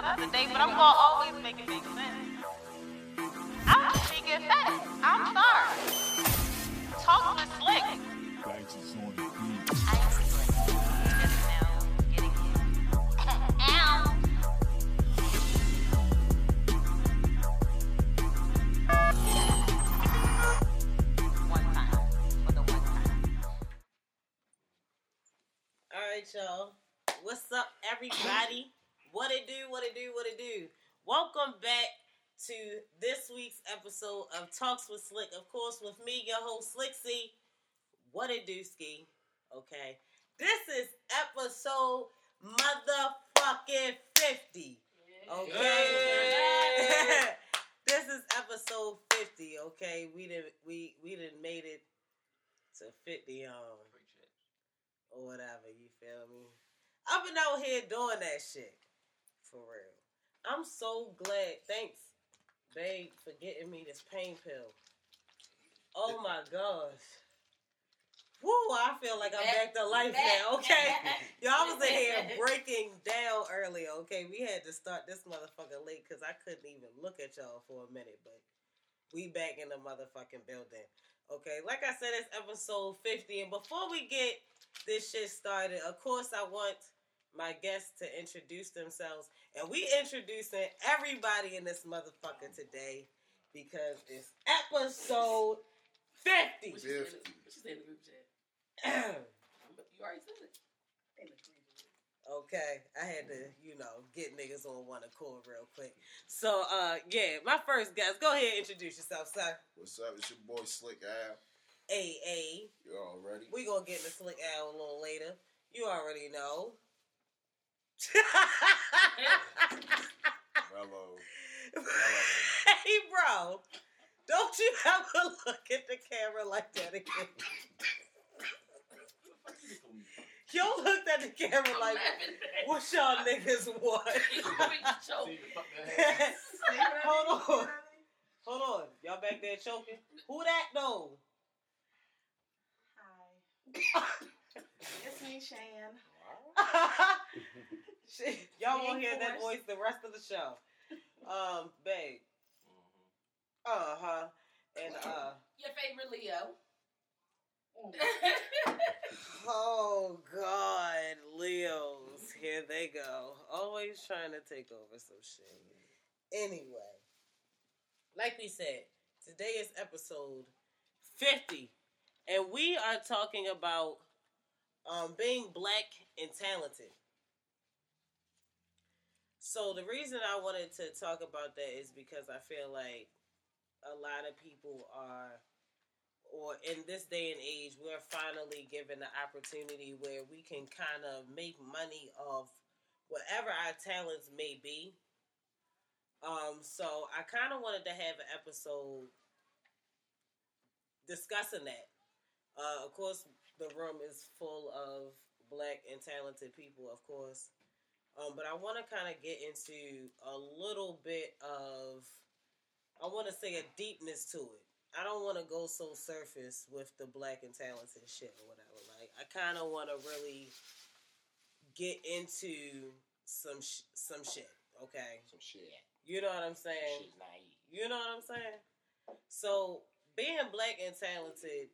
today, but I'm gonna always make it make sense. I'm just. I'm sorry. Talk slick. All right, y'all. What's up, everybody? What it do? What it do? What it do? Welcome back to this week's episode of Talks with Slick. Of course, with me, your host Slicksy. What it do, Ski? Okay, this is episode motherfucking fifty. Okay, this is episode fifty. Okay, we didn't we we didn't made it to fifty. Um or whatever, you feel me? I've been out here doing that shit. For real. I'm so glad. Thanks, babe, for getting me this pain pill. Oh my gosh. Woo, I feel like I'm back to life now, okay? Y'all was in here breaking down earlier, okay? We had to start this motherfucker late because I couldn't even look at y'all for a minute, but we back in the motherfucking building. Okay, like I said, it's episode 50. And before we get this shit started, of course, I want my guests to introduce themselves. And we introducing everybody in this motherfucker today because it's episode 50. What you said in- Fifty. what you said in the group chat? You already said it. okay, I had to, you know, get niggas on one accord real quick. So, uh, yeah, my first guest, go ahead and introduce yourself, sir. What's up? It's your boy Slick Al. AA. You all ready? We gonna get in the slick out a little later. You already know. Hello. hey, bro. Don't you ever look at the camera like that again. Yo looked at the camera I'm like, laughing. what y'all niggas want? You want me? Hold on. Hold on. Y'all back there choking? Who that though? Hi. It's me, Shan. Shit, Y'all won't hear that voice the rest of the show. Um, babe. Uh huh. And uh, Your favorite Leo. oh god, Leos, here they go. Always trying to take over some shit. Anyway, like we said, today is episode fifty, and we are talking about um being black and talented. So the reason I wanted to talk about that is because I feel like a lot of people are or in this day and age we're finally given the opportunity where we can kind of make money off whatever our talents may be. Um so I kind of wanted to have an episode discussing that. Uh of course the room is full of black and talented people, of course. Um, but I want to kind of get into a little bit of, I want to say a deepness to it. I don't want to go so surface with the black and talented shit or whatever. Like, I kind of want to really get into some sh- some shit. Okay, Some shit. you know what I'm saying? Naive. You know what I'm saying? So being black and talented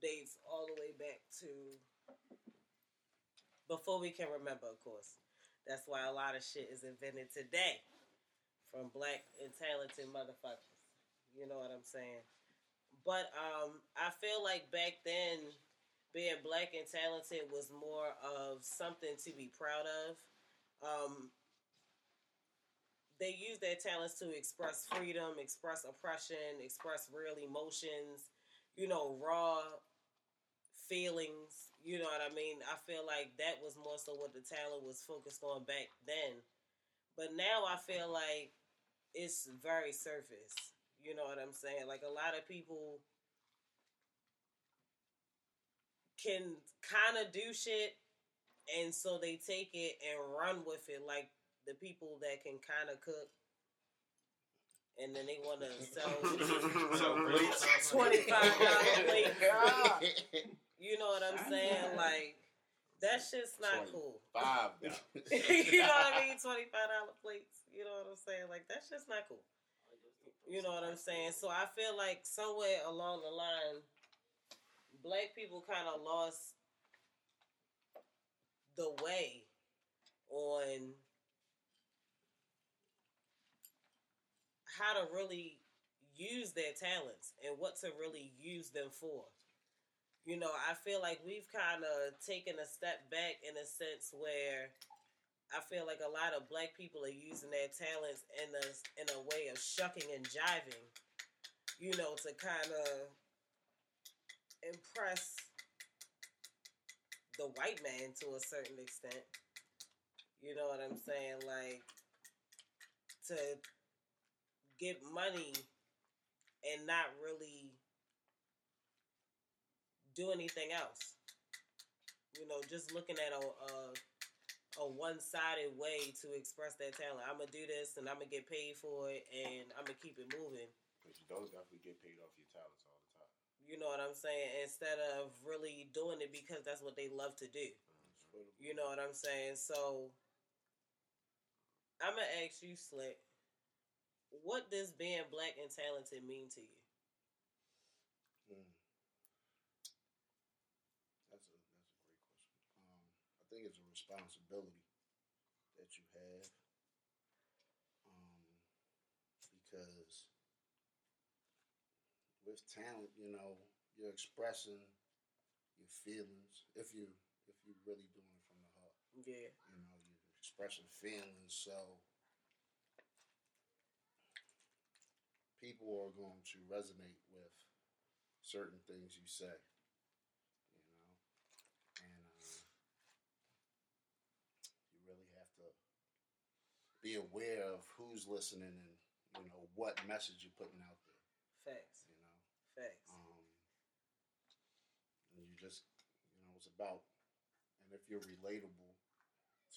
dates all the way back to before we can remember, of course. That's why a lot of shit is invented today from black and talented motherfuckers. You know what I'm saying? But um, I feel like back then, being black and talented was more of something to be proud of. Um, they use their talents to express freedom, express oppression, express real emotions, you know, raw feelings. You know what I mean? I feel like that was more so what the talent was focused on back then. But now I feel like it's very surface. You know what I'm saying? Like a lot of people can kind of do shit and so they take it and run with it like the people that can kind of cook and then they want to sell $25 plate. You know what I'm saying? Like That shit's not cool. Five you know what I mean? Twenty five dollar plates. You know what I'm saying? Like that's just not cool. You know what I'm saying? So I feel like somewhere along the line, black people kind of lost the way on how to really use their talents and what to really use them for. You know, I feel like we've kind of taken a step back in a sense where I feel like a lot of black people are using their talents in a in a way of shucking and jiving, you know, to kind of impress the white man to a certain extent. You know what I'm saying? Like to get money and not really do anything else. You know, just looking at a a, a one sided way to express their talent. I'm gonna do this and I'm gonna get paid for it and I'm gonna keep it moving. But you don't definitely get paid off your talents all the time. You know what I'm saying? Instead of really doing it because that's what they love to do. Mm-hmm. You know what I'm saying? So I'm gonna ask you, Slick, what does being black and talented mean to you? Mm. That's a that's a great question. Um, I think it's a responsibility that you have, um, because with talent, you know, you're expressing your feelings. If you if you're really doing it from the heart, Yeah. you know, you're expressing feelings. So people are going to resonate with certain things you say, you know, and uh, you really have to be aware of who's listening and you know what message you're putting out there, Facts. you know. Facts. Um, and you just, you know, it's about, and if you're relatable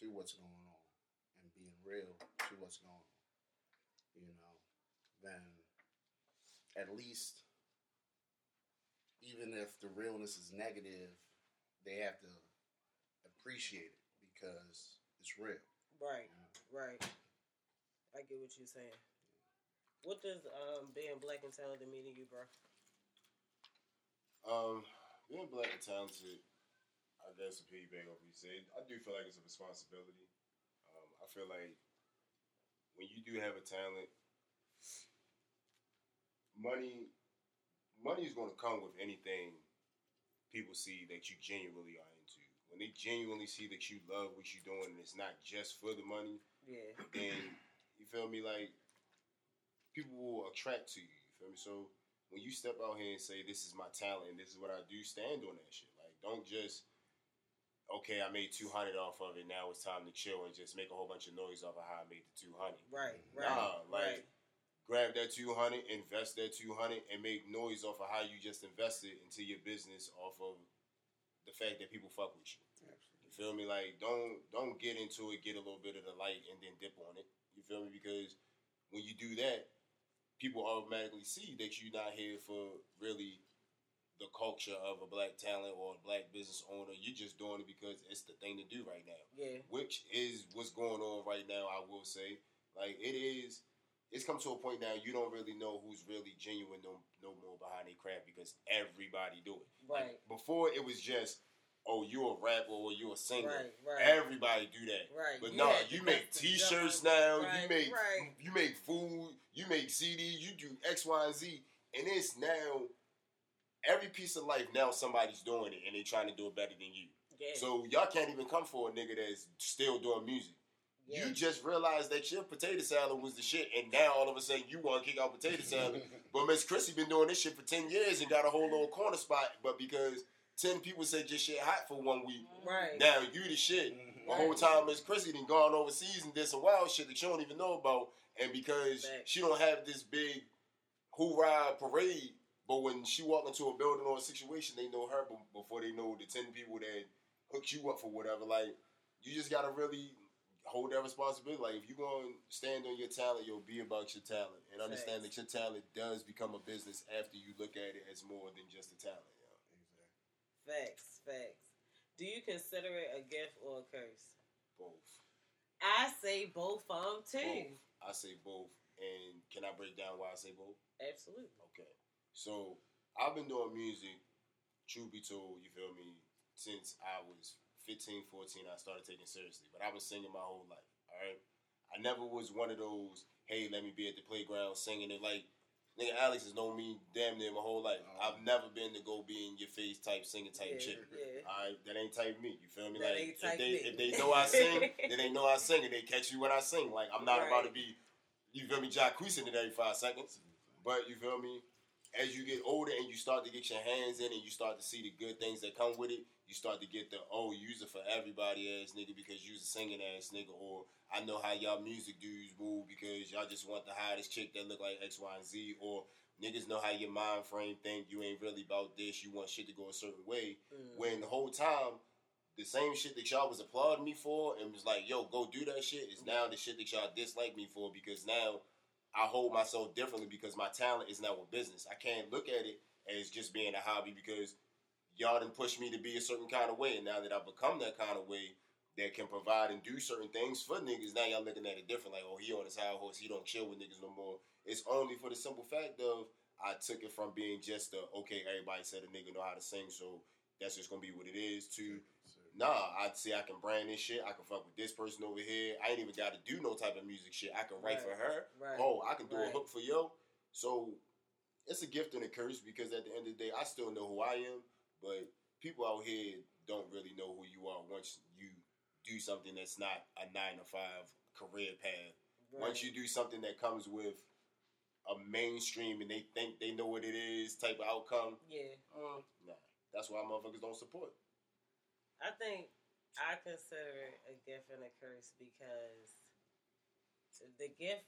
to what's going on and being real to what's going on, you know, then at least, even if the realness is negative, they have to appreciate it because it's real. Right. Right. I get what you're saying. What does um, being black and talented mean to you, bro? Um, being black and talented, I guess to piggyback off what you said, I do feel like it's a responsibility. Um, I feel like when you do have a talent, money money is going to come with anything people see that you genuinely are. When they genuinely see that you love what you're doing and it's not just for the money, Yeah. then you feel me like people will attract to you. You feel me? So when you step out here and say this is my talent and this is what I do, stand on that shit. Like don't just okay, I made two hundred off of it. Now it's time to chill and just make a whole bunch of noise off of how I made the two hundred. Right. Right. Nah, like right. grab that two hundred, invest that two hundred, and make noise off of how you just invested into your business off of the fact that people fuck with you. You feel me? Like don't don't get into it, get a little bit of the light, and then dip on it. You feel me? Because when you do that, people automatically see that you're not here for really the culture of a black talent or a black business owner. You're just doing it because it's the thing to do right now. Yeah. Which is what's going on right now, I will say. Like it is it's come to a point now you don't really know who's really genuine no, no more behind their craft because everybody do it. Right. Before it was just, oh, you a rapper or you a singer. Right. Right. Everybody do that. right. But no, had you make T-shirts now. Right, You make right. you make food. You make CDs. You do X, Y, and Z, and it's now every piece of life. Now somebody's doing it, and they trying to do it better than you. Yeah. So y'all can't even come for a nigga that's still doing music. Yeah. You just realized that your potato salad was the shit, and now all of a sudden you want to kick out potato salad. but Miss Chrissy been doing this shit for ten years and got a whole little corner spot. But because ten people said your shit hot for one week, right. now you the shit. Mm-hmm. The whole time Miss Chrissy done gone overseas and did some wild shit that you don't even know about, and because Facts. she don't have this big hoorah parade, but when she walk into a building or a situation, they know her before they know the ten people that hooked you up for whatever. Like you just gotta really hold that responsibility. Like if you're gonna stand on your talent, you'll be about your talent, and understand Facts. that your talent does become a business after you look at it as more than just a talent. yo. Facts, facts. Do you consider it a gift or a curse? Both. I say both of them too. Both. I say both. And can I break down why I say both? Absolutely. Okay. So I've been doing music, truth be told, you feel me, since I was 15, 14, I started taking seriously. But I've been singing my whole life. All right. I never was one of those, hey, let me be at the playground singing it like nigga Alex has known me damn near my whole life. Oh. I've never been to go be in your face type singing type yeah, chick. yeah. All right, that ain't type me. You feel me? That like ain't if they me. if they know I sing, then they know I sing, and they catch you when I sing. Like I'm not about to be, you feel me, Jack Creasing it every five seconds. But you feel me? As you get older and you start to get your hands in and you start to see the good things that come with it, you start to get the oh, use it for everybody ass nigga because you's a singing ass nigga, or I know how y'all music dudes move because y'all just want the hottest chick that look like X, Y, and Z, or niggas know how your mind frame think you ain't really about this, you want shit to go a certain way. Mm. When the whole time the same shit that y'all was applauding me for and was like, yo, go do that shit is now the shit that y'all dislike me for because now I hold myself differently because my talent is now a business. I can't look at it as just being a hobby because y'all didn't push me to be a certain kind of way. And now that I've become that kind of way that can provide and do certain things for niggas, now y'all looking at it different. Like, oh, he on his high horse, he don't chill with niggas no more. It's only for the simple fact of I took it from being just a, okay, everybody said a nigga know how to sing, so that's just gonna be what it is, to Nah, I'd say I can brand this shit. I can fuck with this person over here. I ain't even got to do no type of music shit. I can write for her. Right. Oh, I can do Right. a hook for yo. So it's a gift and a curse because at the end of the day, I still know who I am. But people out here don't really know who you are once you do something that's not a nine to five career path. Right. Once you do something that comes with a mainstream and they think they know what it is type of outcome, Yeah. uh, nah. That's why motherfuckers don't support. I think I consider it a gift and a curse because the gift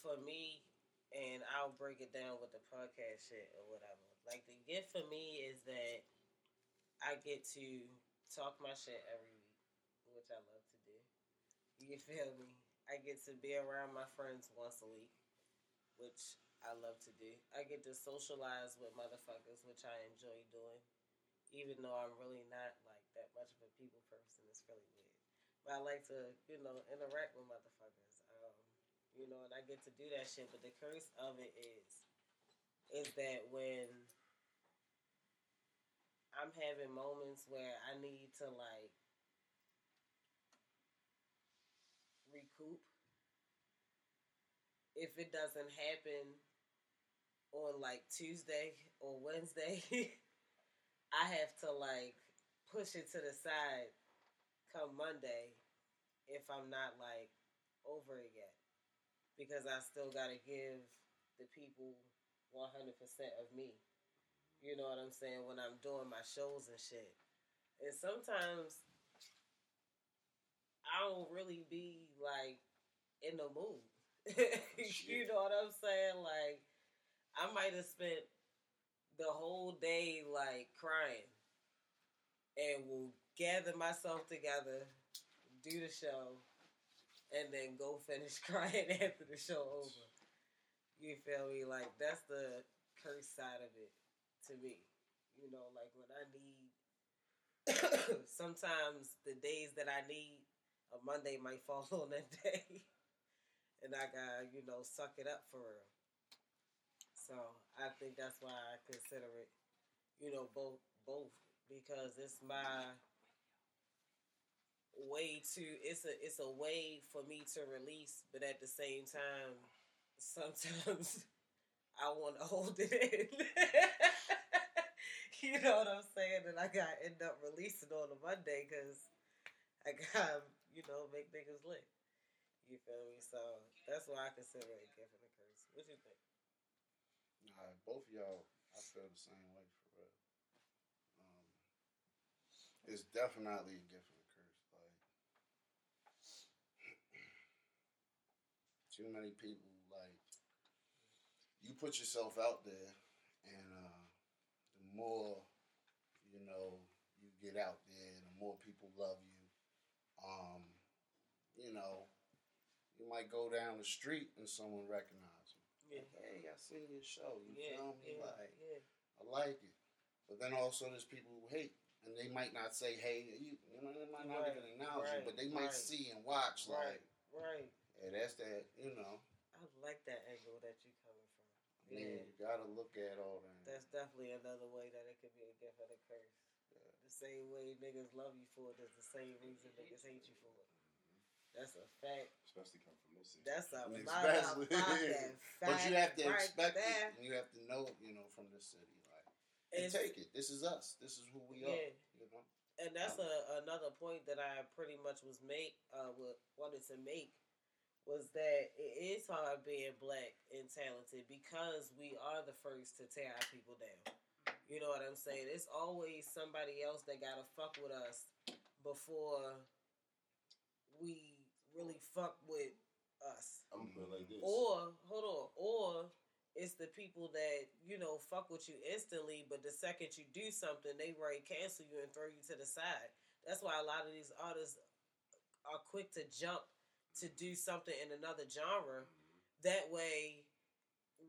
for me, and I'll break it down with the podcast shit or whatever. Like the gift for me is that I get to talk my shit every week, which I love to do. You feel me? I get to be around my friends once a week, which I love to do. I get to socialize with motherfuckers, which I enjoy doing even though I'm really not like that much of a people person. It's really weird. But I like to, you know, interact with motherfuckers. Um, you know, and I get to do that shit. But the curse of it is, is that when I'm having moments where I need to like recoup, if it doesn't happen on like Tuesday or Wednesday. I have to like push it to the side come Monday if I'm not like over it yet. Because I still gotta give the people 100% of me. You know what I'm saying? When I'm doing my shows and shit. And sometimes I don't really be like in the mood. you know what I'm saying? Like, I might have spent the whole day like crying and will gather myself together, do the show, and then go finish crying after the show over. You feel me? Like that's the curse side of it to me. You know, like when I need sometimes the days that I need a Monday might fall on that day. And I gotta, you know, suck it up for real. So I think that's why I consider it, you know, both both because it's my way to it's a it's a way for me to release, but at the same time, sometimes I want to hold it in. you know what I'm saying? And I got end up releasing on a Monday because I got you know make niggas lit. You feel me? So that's why I consider it and a curse. What you think? Nah, both of y'all, I feel the same way for real. Um, it's definitely a gift and a curse. Like, too many people, like, you put yourself out there, more, you know, you get out there, the more people love you. Um, you know, you might go down the street and someone recognize you. Yeah. Hey, I seen your show. You Yeah, feel me? yeah, Like, yeah. I like it. But then also there's people who hate and they might not say, "Hey," you, you know, they might not Right, even acknowledge right, you, but they might right. see and watch, Right, like, right. "Hey, that's that," you know. I like that angle that you coming from. I mean, Yeah. you gotta look at all that. That's definitely another way that it could be a gift and a curse. The same way niggas love you for it is the same reason niggas hate you for it. That's a fact. Especially come from this. city. That's a I mean, motherfucking especially- fact. but you have to right expect there. it, and you have to know, you know, from this city, like, And- and take it. This is us. This is who we are. You know. and that's a, another point that I pretty much was make uh wa- wanted to make was that it is hard being black and talented because we are the first to tear our people down. You know what I'm saying? It's always somebody else that gotta fuck with us before we really fuck with us. I'm gonna like this. Or hold on, or it's the people that you know fuck with you instantly, but the second you do something, they right cancel you and throw you to the side. That's why a lot of these artists are quick to jump to do something in another genre. That way,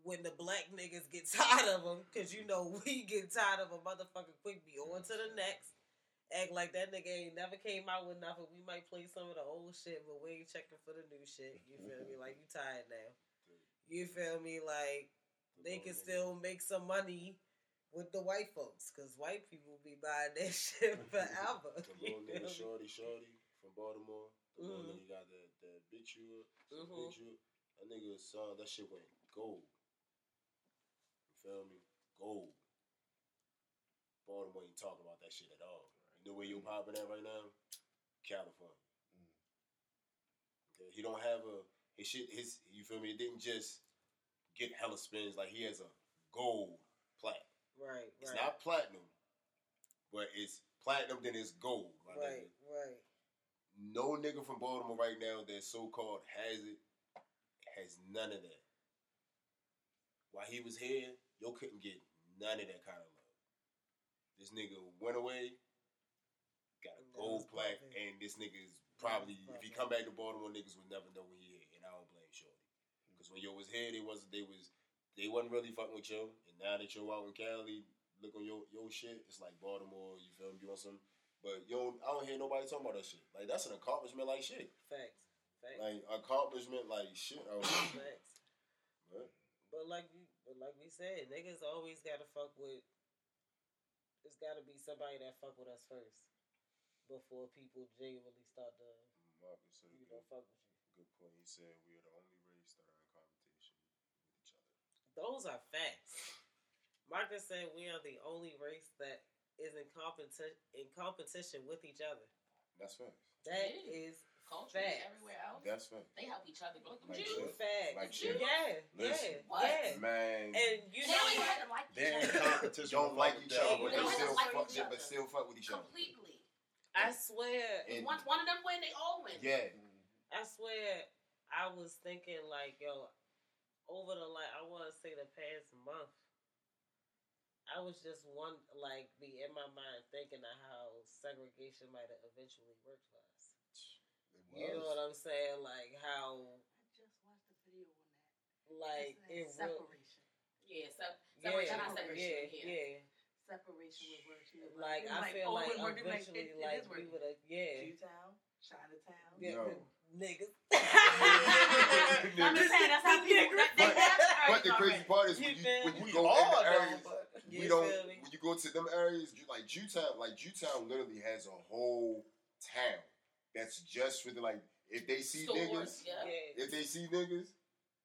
when the black niggas get tired of them, because you know we get tired of a motherfucker quick, be on to the next. Act like that nigga ain't never came out with nothing. We might play some of the old shit, but we ain't checking for the new shit. You feel me? Like you tired now. You feel me? Like they can still make some money with the white folks, cause white people be buying that shit forever. The little nigga? Shorty Shorty from Baltimore. The Mhm. nigga got that that bitch you Mhm. bitch you. That nigga song that shit went gold. You feel me? Gold. Baltimore ain't talking about that shit at all. You know where you popping at right now? California. Mm. He don't have a his shit. His you feel me? It didn't just get hella spins. Like he has a gold plat. Right, It's right, not platinum, but it's platinum. Then it's gold. right, nigga. right. No nigga from Baltimore right now that so called has it has none of that. While he was here, yo couldn't get none of that kind of love. This nigga went away, got a that gold plaque, bumping. and this nigga is probably if he come back to Baltimore, niggas would never know when he here, and I don't blame Shorty. Because when yo was here, they wasn't they was they wasn't really fucking with yo, and now that yo out in Cali, look on your your shit, it's like Baltimore. You feel me? You want some? But yo, I don't hear nobody talking about that shit. Like that's an accomplishment, like shit. Facts, facts, Like accomplishment, like shit. Facts. but But like we, but like we said, niggas always gotta fuck with. It's gotta be somebody that fuck with us first, before people genuinely start to, Marcus said you know, good, fuck with you. good point. He said we are the only race that are in competition with each other. Those are facts. Marcus said we are the only race that is in competition in competition with each other. That's facts. That Yeah. is Culturally, everywhere else, That's facts. they help each other. Look at Like Jews. facts. Like shit. Yeah, Listen. yeah, What? yeah. Man, And you They don't even know, have to like each They're in other. competition. don't like each other, but They they still like fuck. yeah. But still fuck with each other. Completely. I swear, And- Once one of them win, they all win. Yeah, I swear, I was thinking like, yo, over the like, I want to say the past month, I was just one like be in my mind thinking of how segregation might have eventually worked for us. It You know what I'm saying? Like how, I just watched the video on that. like it It's will. separation. Yeah, so Yeah, separation, not separation. yeah, here. yeah. Separation was where she was Like it was I feel like it worked. It eventually, it, it like is we would have, yeah, Jewtown, Chinatown. yeah, Yo. niggas. I'm just saying that's how people. That, they But- But the crazy part is You when you, feel when you We go all in the know, areas, but You we don't. feel? When you go to them areas, like Jewtown, like Jewtown literally has a whole town that's just for the like. If they see Stores, niggas, yeah. Yeah. if they see niggas,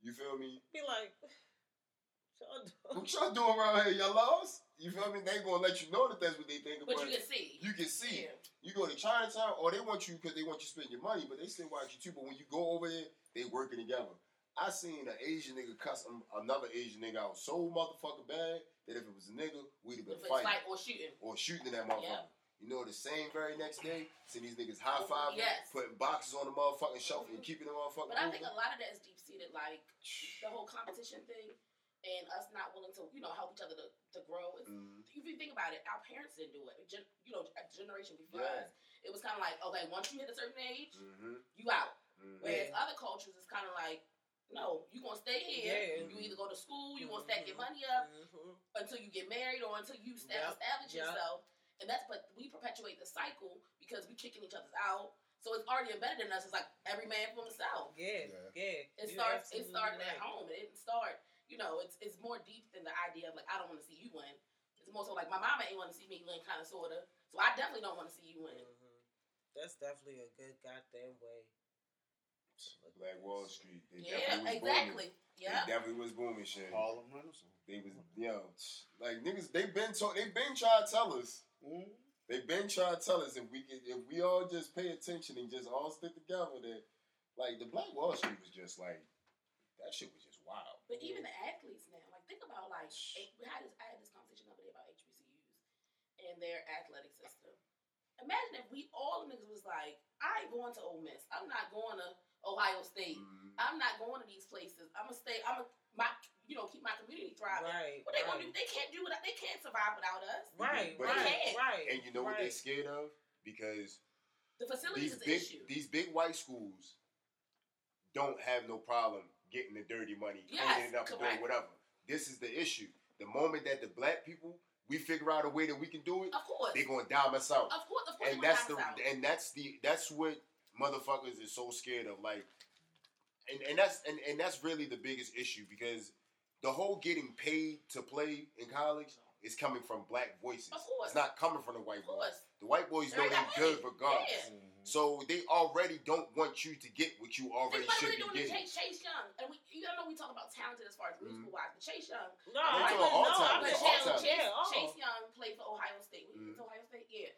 you feel me? Be like, y'all doing? What y'all doing around here? Y'all lost? You feel me? They gonna let you know that that's what they think about. But you can see. You can see. Yeah. You go to Chinatown, or they want you because they want you to spend your money, but they still watch you too. But when you go over there, they working together. I seen an Asian nigga cuss um, another Asian nigga out so motherfucking bad that if it was a nigga, we'd have been fighting fight or shooting. or shooting in that motherfucker. You know, the same very next day, see these niggas high five, Yes. putting boxes on the motherfucking shelf and Mhm. keeping the motherfucking. But I think moving. a lot of that is deep seated, like the whole competition thing, and us not willing to, you know, help each other to, to grow. Mhm. If you think about it, our parents didn't do it. Gen, you know, a generation before Yeah. us, it was kind of like, okay, once you hit a certain age, Mhm. you out. Mhm. Whereas other cultures, it's kind of like, no, you gonna stay here. Yeah. You either go to school, you gonna Mhm. stack your money up Mhm. until you get married or until you Yep. establish Yep. yourself. and that's but we perpetuate the cycle because we kicking each other's out. So it's already embedded in us. It's like every man for himself. Yeah, Yeah. yeah. It starts. It started at home. It didn't start. You know, it's it's more deep than the idea of like I don't want to see you win. It's more so like my mama ain't want to see me win, kind of sorta. So I definitely don't want to see you win. Mhm. That's definitely a good goddamn way. Black Wall Street. They Yeah, definitely was exactly. Booming. Yeah. They definitely was booming shit. Harlem Renaissance. They was yo, like niggas. They been talk, They been trying to tell us. Mm. They been trying to tell us if we could, if we all just pay attention and just all stick together, that like the Black Wall Street was just like that shit was just wild. But even the athletes now, like think about like eh, we had this, I had this conversation the other day about HBCUs and their athletic system. Imagine if we all the niggas was like, I ain't going to Ole Miss. I'm not going to Ohio State. Mhm. I'm not going to these places. I'm gonna stay. I'm gonna my you know keep my community thriving. Right. What they right. gonna do? They can't do it. They can't survive without us. Right, But right, they- right. And you know what they're scared of because The facilities these is big issue. these big white schools don't have no problem getting the dirty money, Yes, cleaning it up, and doing correct. whatever. This is the issue. The moment that the black people we figure out a way that we can do it, Of course. they're gonna dime us out. Of course. Of course. and that's the south. and that's the that's what motherfuckers is so scared of like and, and that's and, and that's really the biggest issue because the whole getting paid to play in college is coming from black voices. Of course. It's not coming from the white Of boys. The white boys know they that good money. regardless. Yeah. Mhm. So they already don't want you to get what you already Think about what should they're be doing to getting. Chase, Chase Young, and we, you don't know, we talk about talented as far as Mhm. wise, but Chase Young, No, I'm I talking didn't all know. time. I but didn't all Chase, time. Chase, Yeah, oh. Chase Young played for Ohio State. When he Mhm. went to Ohio State, yeah.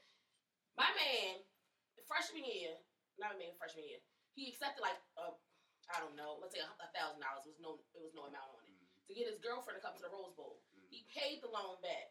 My man, freshman year, not my man, freshman year, he accepted like uh, I don't know, let's say a a thousand dollars was no, it was no amount on it Mm-hmm. to get his girlfriend to come to the Rose Bowl. He paid the loan back.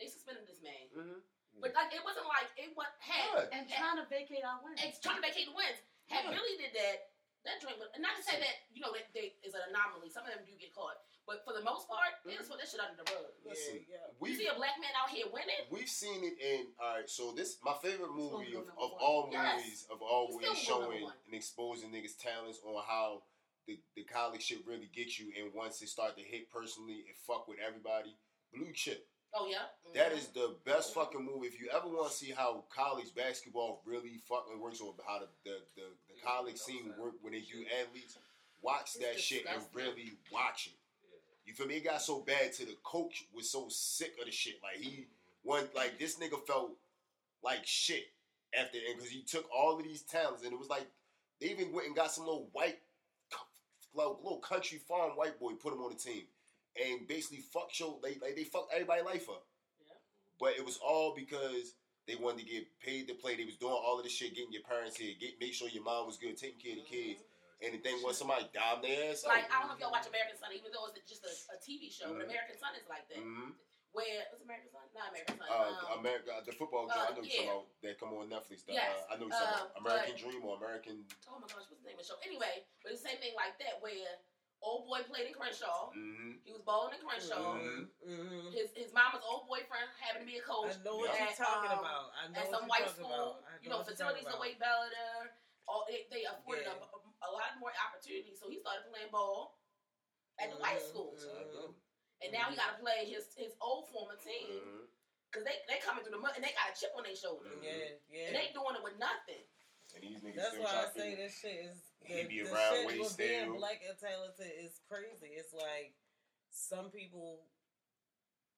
They suspended this man, Mhm. but like it wasn't like it was had Good. And had- trying to vacate our wins. and trying to vacate the wins. Had Yeah. Billy did that, that joint would, and not to say that you know that they is an anomaly. Some of them do get caught, but for the most part, they just put that shit under the rug. Listen, Yeah, yeah. You we see a black man out here winning, We've seen it in all right. So this my favorite movie of, of one. all Yes. movies of always It's still go number showing and exposing niggas' talents on how the, the college shit really gets you, and once it start to hit personally, it fuck with everybody. Blue Chip. oh yeah, That Mhm. is the best fucking movie. If you ever want to see how college basketball really fucking works, or how the the, the, the college scene work when they do athletes, watch that It's shit and really watch it. You feel me? It got so bad to the coach was so sick of the shit. Like he one like this nigga felt like shit after and because he took all of these talents and it was like they even went and got some little white little, country farm white boy put him on the team and basically fuck show they like they fucked everybody life up. Yeah. But it was all because they wanted to get paid to play. They was doing all of this shit, getting your parents here, get make sure your mom was good, taking care of the kids. And the thing was somebody dime their ass. Like I don't know if y'all watch American Son, even though it's just a, a TV show, but Mhm. American Son is like that. hmm Where what's American Son? Not American Son. Uh, um, America, the football uh, game. I know you're talking yeah. about that come on Netflix. The, Yes. uh, I know you're talking Uh, American but- Dream or American. oh my gosh, what's the name of the show? Anyway, but the same thing like that where old boy played in Crenshaw. Mm-hmm. He was balling in Crenshaw. Mhm. Mm-hmm. His his mama's old boyfriend happened to be a coach. I know what Yeah. you're talking um, about. I know at what some you're white school, about. I you know, what you're talking facilities the about. way Belladere, all they, they afforded Yeah. a, a, lot more opportunities. So he started playing ball at the white Mhm, school, mhm. and now he got to play his his old former team Mm-hmm. because they they coming through the mud and they got a chip on their shoulder. Yeah, yeah. and they doing it with nothing. And these niggas That's why I say this shit is He the, be the around shit way with being still. black and talented is crazy. It's like some people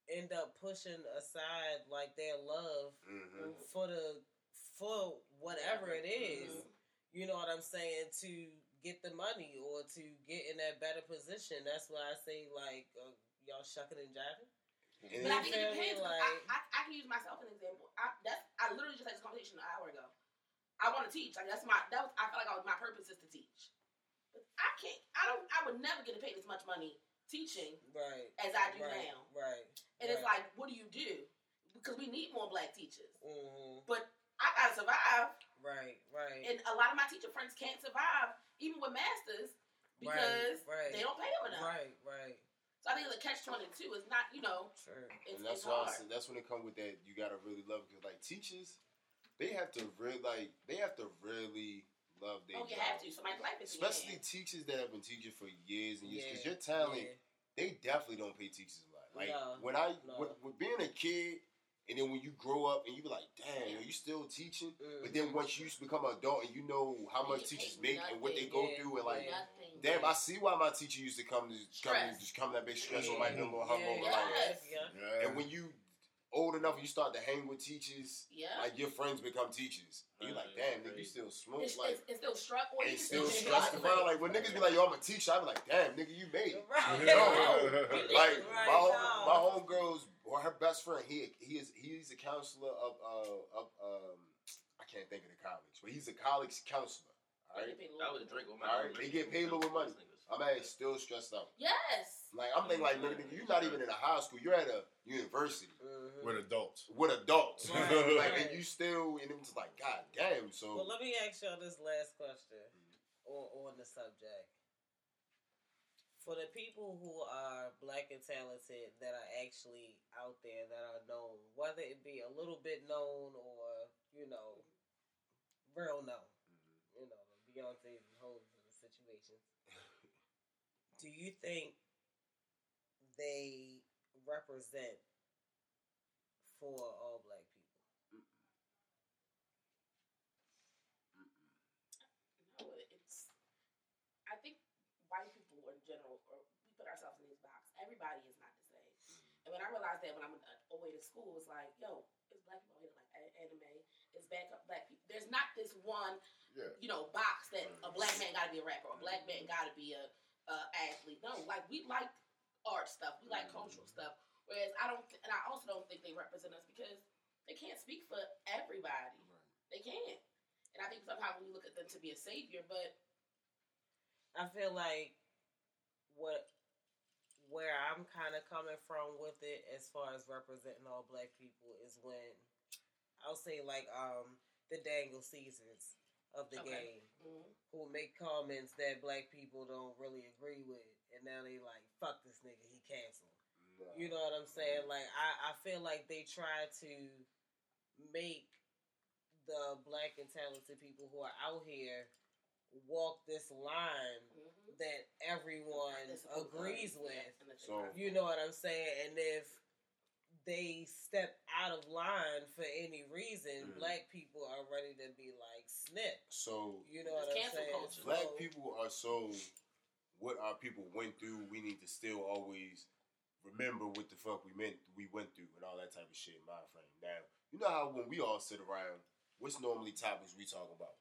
end up pushing aside like their love Mhm. for the for whatever it is. Mhm. You know what I'm saying to get the money or to get in that better position. That's why I say like uh, y'all shucking and jiving. And But I think it depends. me? Like- I, I, I can use myself as an example. I, that's I literally just had this conversation an hour ago. I want to teach. Like that's my that was I feel like I was, my purpose is to teach. But I can't. I don't. I would never get paid as much money teaching Right. as I do right, now. Right. And it's like, what do you do? Because we need more black teachers. Mhm. But I gotta survive, Right. Right. and a lot of my teacher friends can't survive even with masters because right, right. they don't pay them enough. Right. Right. So I think the catch twenty two. is not, you know, Sure. it's, and that's it's why I said, that's when it comes with that you gotta really love because like teachers, they have to really like they have to really love their Oh, you job. have to. Somebody's life is Especially hands. teachers that have been teaching for years and years, because Yeah, your talent, yeah. they definitely don't pay teachers a lot. Like No, when I, no. with, with being a kid, And then when you grow up and you be like, damn, are you still teaching? But then Mm-hmm. once you become an adult and you know how much teachers hate make and what they go Yeah, through and like. Nothing. damn, I see why my teacher used to come to come just come that big stress on Yeah. my little hungover. yeah, Like, Yes. yeah. Yeah. and when you old enough, you start to hang with teachers. Yeah. Like your friends become teachers. And you're like, damn, nigga, you still smoke. It's, Like, it's, it's still struck or and you still still stressed struggling. around. Like when niggas be like, yo, I'm a teacher. I be like, damn, nigga, you made it. Right. You know? Like Right, my home, no. my homegirl's or her best friend. He he is he's a counselor of uh of um I can't think of the college, but he's a college counselor. All right, I would drink with my All right, they get paid a little money. I'm at still stressed out. Yes. Like I'm thinking, like nigga, nigga, you're not even in a high school. You're at a university Mhm. With adults. with adults. Right. like, and you still, and it's like, god damn. So Well, let me ask y'all this last question on, on the subject. For the people who are black and talented that are actually out there that are known, whether it be a little bit known or you know, real known, mm-hmm. you know, Beyonce's and whole situations. Do you think they represent for all black people? No, it's. I think white people in general, or we put ourselves in this box. Everybody is not the same. And when I realized that when I'm away to school, it was like, yo, it's black people here like anime. It's back up black people. There's not this one, Yeah. you know, box that a black man got to be a rapper, or a black man mm-hmm. got to be a, a athlete. No, like we like art stuff. We like mm-hmm. cultural stuff. Whereas I don't, th- and I also don't think they represent us because they can't speak for everybody. They can't. And I think sometimes we look at them to be a savior, but I feel like what where I'm kind of coming from with it as far as representing all black people is when I'll say like um the Dangle Caesars of the Okay. game mm, who make comments that black people don't really agree with and now they like fuck this nigga he canceled. You know what I'm saying? Like I, I feel like they try to make the black and talented people who are out here walk this line mhm. that everyone That's a good agrees point. with. Yeah, So- You know what I'm saying? And if they step out of line for any reason, Mhm. black people are ready to be like snip. So You know what I'm saying? culture. So- black people are so what our people went through. We need to still always remember what the fuck we meant we went through and all that type of shit. Mind frame. Now you know how when we all sit around, what's normally topics we talk about?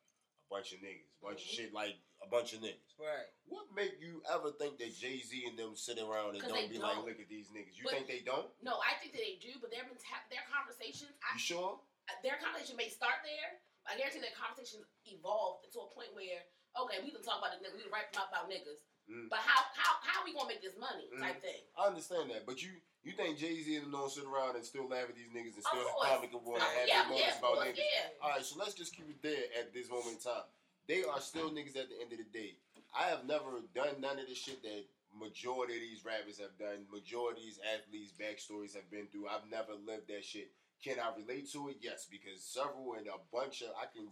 Bunch of niggas, bunch of Mhm. shit like a bunch of niggas. Right. What make you ever think that Jay Z and them sit around and don't be don't. like, look at these niggas? You But- think they don't? No, I think that they do, but their their conversations, I, You sure? their conversation may start there. I guarantee their conversations evolved to a point where okay, we can talk about the niggas, we can about, about niggas, Mm. but how how how are we gonna make this money type Mhm. thing? I understand that, but you you think Jay Z and them don't sit around and still laugh at these niggas and still course. comic and Uh, have their yeah, moments yeah, about course, niggas? yeah. All right, so let's just keep it there at this moment in time. They are still niggas at the end of the day. I have never done none of the shit that majority of these rappers have done. Majority of these athletes' backstories have been through. I've never lived that shit. Can I relate to it? Yes, because several and a bunch of I can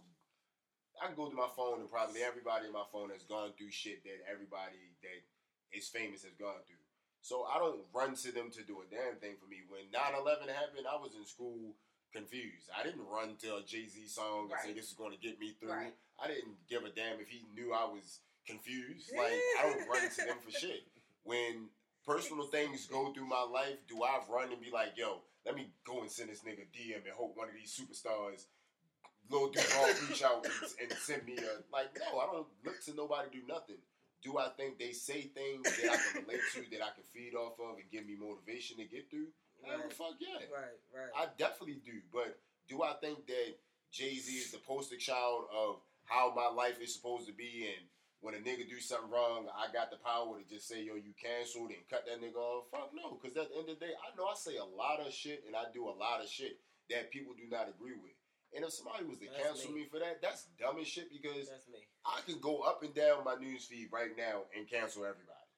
I can go to my phone and probably everybody in my phone has gone through shit that everybody that is famous has gone through. So I don't run to them to do a damn thing for me. When 9-11 happened, I was in school confused. I didn't run to a Jay Z song and say this is going to get me through. Right. I didn't give a damn if he knew I was confused. Like I don't run to them for shit. When personal things go through my life, do I run and be like, yo, let me go and send this nigga DM and hope one of these superstars Lil Duval reach out and, and send me a like no, I don't look to nobody do nothing. Do I think they say things that I can relate to, that I can feed off of and give me motivation to get through? Right. fuck yeah. Right, right. I definitely do. But do I think that Jay Z is the poster child of how my life is supposed to be? And when a nigga do something wrong, I got the power to just say, yo, you canceled and cut that nigga off? Fuck no. Because at the end of the day, I know I say a lot of shit and I do a lot of shit that people do not agree with. And if somebody was to That's cancel me. me for that, that's dumb as shit because That's me. I can go up and down my news feed right now and cancel everybody.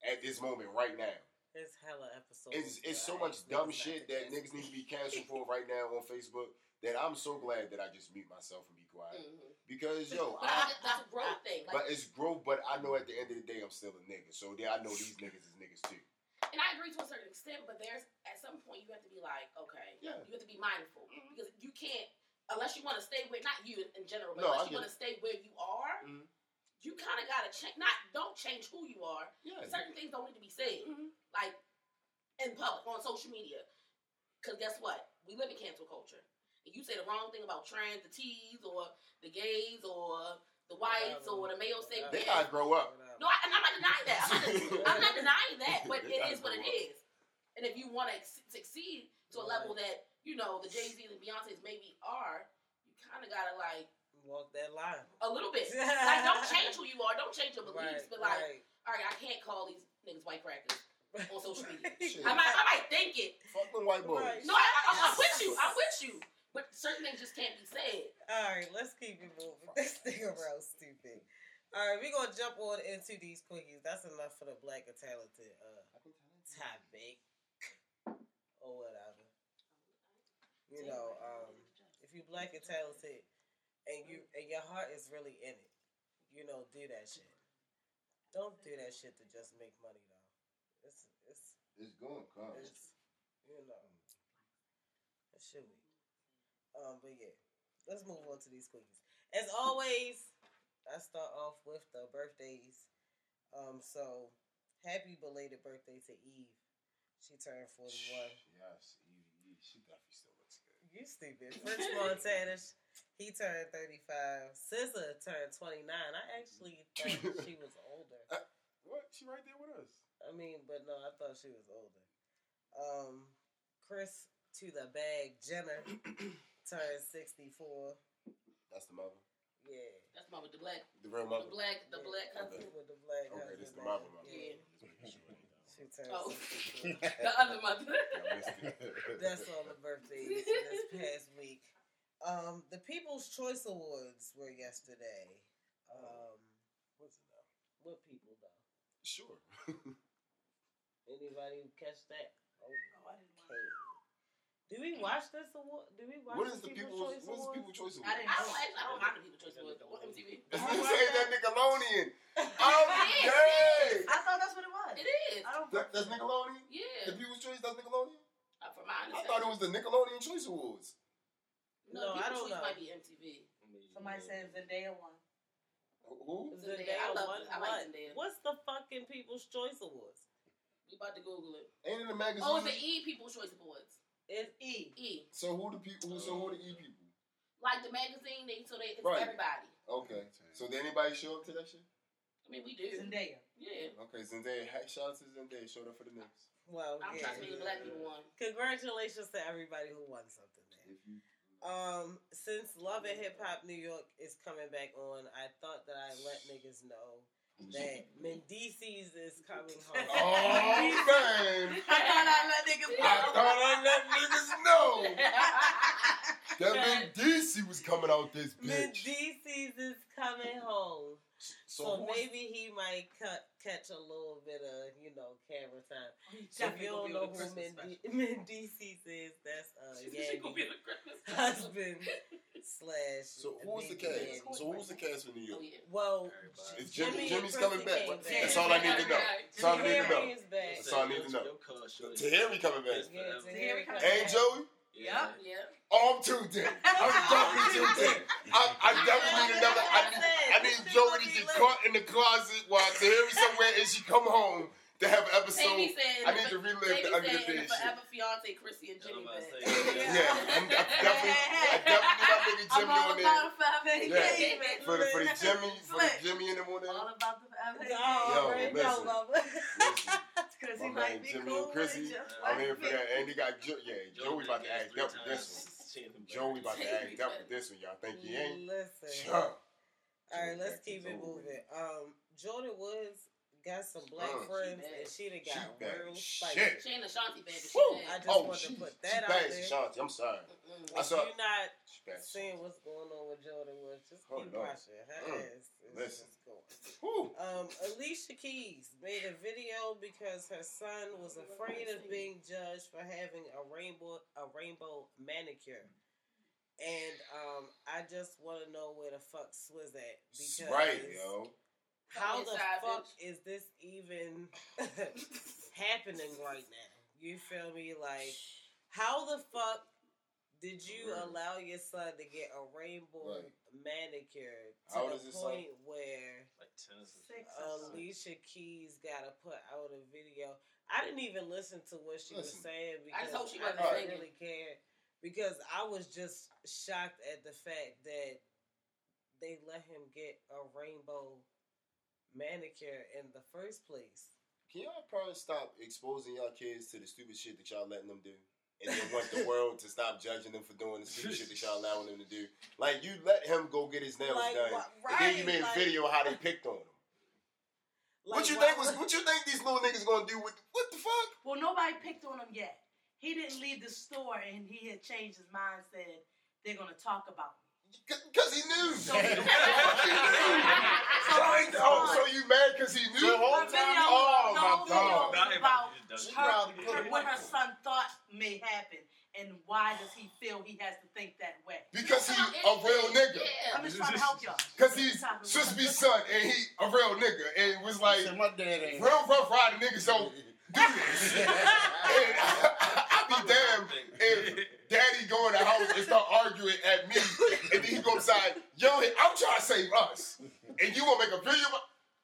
At this moment, right now. There's hella episodes. It's, it's so I much dumb shit not that niggas need to be canceled for right now on Facebook that I'm so glad that I just mute myself and be quiet. Mhm. Because yo, But I, I, that's a growth thing. Like, but it's growth. But I know at the end of the day I'm still a nigga. So yeah, I know these niggas is niggas too. And I agree to a certain extent, but there's at some point you have to be like, okay, Yeah. you have to be mindful Mhm. because you can't unless you want to stay where not you in general, but No, I unless you want to stay where you are. Mhm. You kind of gotta change. Not don't change who you are. Yeah. Certain things don't need to be said, Mhm. like in public on social media. Because guess what? We live in cancel culture. If you say the wrong thing about trans, the T's, or the gays, or the whites, or the male They segment, gotta grow up. No, I, I'm not denying that. I'm not, I'm not denying that, but They it gotta is what it grow up. is. And if you want to succeed to a level that you know the Jay Z and Beyonces maybe are, you kind of gotta like Walk that line. a little bit. like, don't change who you are. Don't change your beliefs. Right, but like, right. all right, I can't call these niggas white crackers on social media. Shit. I might, I might think it. Fuck them white boys. Right. No, I, I, I'm with you. I'm with you. But certain things just can't be said. All right, let's keep it moving. This thing around stupid. All right, we're gonna jump on into these quickies. That's enough for the black and talented uh topic or whatever. You know, um, if you black and talented and you and your heart is really in it, you know, do that shit. Don't do that shit to just make money though. It's it's It's going to come. it's you know that shit weak. Um, but yeah, let's move on to these quickies. As always, I start off with the birthdays. Um, so happy belated birthday to Eve. She turned forty one. Yes, Evie, she definitely still looks good. You stupid. French Montana, he turned thirty five. SZA turned twenty nine. I actually thought she was older. What? She right there with us. I mean, but no, I thought she was older. Um, Kris to the bag Jenner turned sixty four. That's the mother. Yeah. That's my with the black, The real the mother. black, the Yeah. black cousin. With the black Okay, husband this the now. mother. mother. Yeah. She turned Oh. The other mother. That's all the birthdays this past week. Um, the People's Choice Awards were yesterday. Um, What's it now? what people though? Sure. Anybody catch that? Oh, no, I didn't watch Do we watch this award? Do we watch What is the People's people's? What is the people's choice I didn't I don't, actually, I don't mind the people choice awards. What MTV? This nigga say that Nickelodeon. I'm It is, dead. I thought that's what it was. It is. I don't. That, that's Nickelodeon. Yeah. The people's choice. That's Nickelodeon. Uh, from my I thought it was the Nickelodeon Choice Awards. No, I People's don't choice know. might be MTV. Somebody said Zendaya won. Who? Zendaya I love won. I like? Zendaya. What's the fucking People's Choice Awards? We about to Google it. Ain't in the magazine. Oh, it's the E People's Choice Awards. It's E. E. So who the people? So who the E people? Like the magazine, they so they it's Right. everybody. Okay. So did anybody show up to that shit? I mean, we do. Zendaya. Yeah. Okay, Zendaya. ha- Shout out to Zendaya. Showed up for the Knicks. well, I'm yeah. trying to make the black people one. Congratulations to everybody who won something there. If you. Um, since Love and Hip Hop New York is coming back on, I thought that I'd let niggas know that Mendeecees is coming home. Oh man! I thought I let niggas I thought I let niggas know that That- Vin was coming out this bitch. Mendeecees is coming home. So, So, maybe he might cut, catch a little bit of, you know, camera time. If you gonna don't know on the who Christmas Mendi- special. Mendeecees is, that's uh, She said she gonna be the Christmas husband slash. So who's the baby cast? daddy. So who's the cast for New York? Well, Everybody. Is Jimmy, Jimmy Jimmy's coming back? came back. That's all I need to know. That's all I need to know. Tahiry is back. That's all I need to know. Tahiry coming back. Yeah, Tahiry Tahiry coming back. And back. Joey? Yep. Yeah. Oh, I'm tuned in. I'm definitely tuned in. I, I definitely need another. I need, I need Joey to get caught in the closet while Tahiry somewhere and she come home to have an episode. Amy said, I need to relive Amy the under the bed shit. forever fiance, Chrissy and Jimmy I'm about to back. say, Yeah, I'm, I definitely, I definitely need my nigga I'm Jimmy all on there. about five Yeah. engagement. For the, for the Jimmy, for the Jimmy and them on there. All about the five engagement. Yo, already listen. know, mama. Listen, Because My he man be Jimmy cool and Chrissy, with it, just I'm here for that. And he got jo- yeah, Joey about to act up with this one. Joey about to act up with this one. Y'all think he ain't? Listen. Sure. All right, let's keep it back is over. moving. Um, Jordan Woods got some black Mm. friends, She and she done She got bad real as spicy. shit. She ain't Ashanti bad, but she Woo! I bad. just Oh, wanted to she, put she that out bad, there. Shanti. I'm sorry. Mm-mm. I If saw- you're not She seeing what's going on with Jordyn Woods, just Oh, keep no. watching. Her Mm. ass is Listen. just going. Woo. Um, Alicia Keys made a video because her son was afraid of being judged for having a rainbow a rainbow manicure. And um, I just want to know where the fuck Swizz at because Right, yo. How the Inside, fuck is this even happening right now. You feel me? Like, how the fuck did you Right. allow your son to get a rainbow Right. manicure to How the is his son? point where Like tennis. Six or. Alicia Keys got to put out a video? I didn't even listen to what she was Listen. saying I because just hope she I wasn't didn't singing. really care. Because I was just shocked at the fact that they let him get a rainbow manicure in the first place. Can y'all probably stop exposing y'all kids to the stupid shit that y'all letting them do? And then want the world to stop judging them for doing the stupid shit that y'all allowing them to do. Like you let him go get his nails Like, done, wha- and then you right, made a video of how they picked on him. what you why think was? What you think these little niggas gonna do with? What the fuck? Well, nobody picked on him yet. He didn't leave the store and he had changed his mind, said they're going to talk about me. Because he knew. So- Fuck he knew. So So, oh, so you mad because he knew? So whole time- video, oh the my god. was about her, her- what her son thought may happen and why does he feel he has to think that way. Because he a real nigga. Yeah. I'm just trying to help y'all. Cause he's supposed to be son and he a real nigga and was like Said my dad ain't. real rough rider niggas don't do this. and I be damned if daddy go in the house and start arguing at me and then he go inside, yo, I'm trying to save us. And you wanna make a video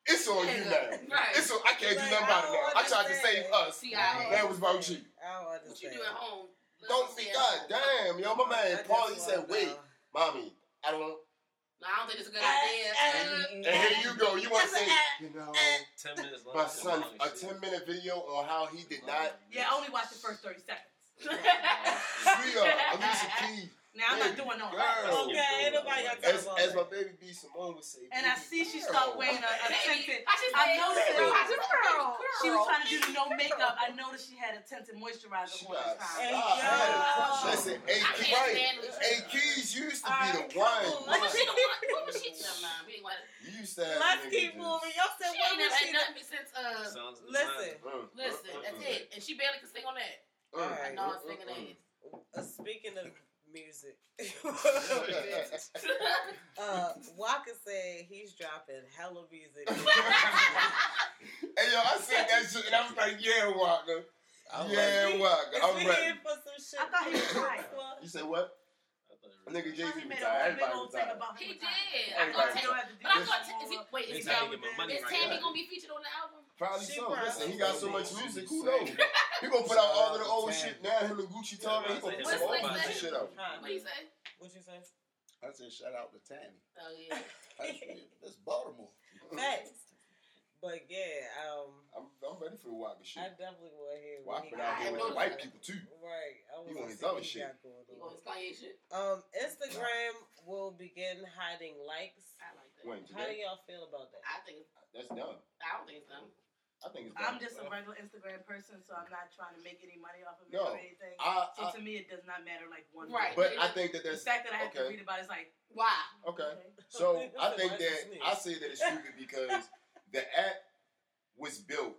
it's on you now. Right. It's on, I can't do nothing about it now. I tried to save us. See, I That was about you. I don't What you understand. do at home? Don't be god damn, yo. My I man just Paulie said, wait, know. mommy, I don't No, I don't think it's a good idea. and here you go. You want to say, you know, Ten minutes long. my son, a 10 minute video on how he did not Yeah, I only watched the first 30 seconds. Free uh, Alicia Keys. Now I'm not doing no Girl. Okay, ain't nobody got time As, as my baby B Simone would say. And I see she started wearing a, a tinted. I just I said, noticed girl, it. Girl. She was trying to do the no makeup. I noticed she had a tinted moisturizer She on got this Hey, time. I had a hey, I Keys, can't right. stand Hey, Keys used to be Alright, the one. What was let's- she the one? What was she? Never mind. We ain't want to. You used to. Let's keep just- moving. Y'all said what ain't was never she? had nothing since. Uh, Listen. Listen, that's it. And she barely could sing on that. Mm, Alright. mm, Non mm, singing mm. Uh, speaking of music, uh, Waka said he's dropping hella music. Hey yo, I said that shit and I was like, yeah, Waka. I Yeah, Waka. Is I'm he ready. here for some shit? I thought he was tired. You said what? Nigga Jay Z He made a retired. Everybody thing retired. about. He retiring. did. I Everybody thought. retired. You don't have to do But I this thought. all Is he, wait, is, It's he, how you get my money is Tammy gonna be featured on the album? Probably She so. probably Listen, he got so much music. Who knows? He gonna put out all of the old shit now. Him and Gucci talking. He gonna put some What's old next? shit out. What do you say? What you say? I said shout out to Tammy. Oh yeah. That's, that's Baltimore. Facts. But yeah, um, I'm, I'm ready for the Waka shit. I definitely want to hear Waka what he out here with the white people too. Right. I He want to his see other what shit. You on. going Kanye shit? Um, Instagram will begin hiding likes. I like that. When How do y'all feel about that? I think. That's dumb. I don't think it's dumb. I think it's I'm just a regular Instagram person, so I'm not trying to make any money off of it No. or anything. I, So I, to me, it does not matter like one. Right. bit. but I think that The that's fact that I have to read about it is like, Why? okay. okay. So I think that I say that it's stupid because the app was built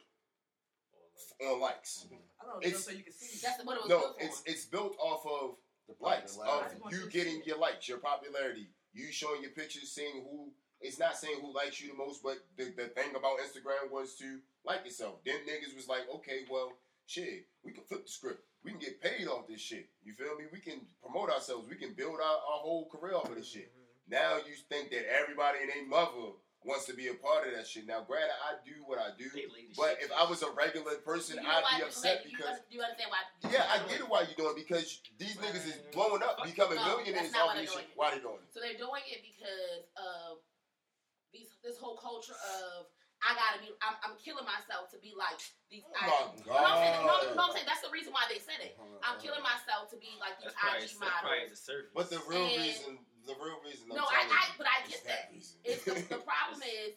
on likes. I don't know, It's- so you can see. That's what it was No, built for. it's it's built off of The likes of you getting your likes, your popularity, you showing your pictures, seeing who. It's not saying who likes you the most, but the, the thing about Instagram was to like yourself. Then niggas was like, okay, well, shit, we can flip the script. We can get paid off this shit. You feel me? We can promote ourselves. We can build our, our whole career off of this shit. Mm-hmm. Now you think that everybody and their mother wants to be a part of that shit. Now, granted, I do what I do, but if I was a regular person, I'd be upset you because. you understand why? Yeah, I get it why you doing it because these niggas is mm-hmm. blowing up, becoming No, millionaires off this shit. Why they doing it? So they're doing it because of these this whole culture of I gotta be I'm, I'm killing myself to be like these Oh IG. my No, I'm saying, no, no, I'm saying that's the reason why they said it. I'm killing myself to be like these IG models. surface. But the real And- reason, the real reason. I'm No, I, telling I but I get that. reason. It's the, the problem is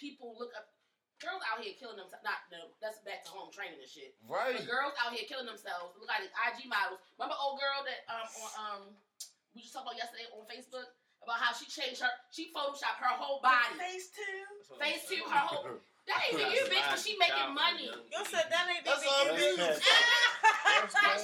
people look up girls out here killing themselves. Not no, that's back to home training and shit. right. But girls out here killing themselves. Look like these IG models. Remember old girl that um on um we just talked about yesterday on Facebook about how she changed her she photoshopped her whole body. Face two. Face to her whole that ain't even you bitch but she making money. Y'all said that ain't That's even all you, it bitch. is.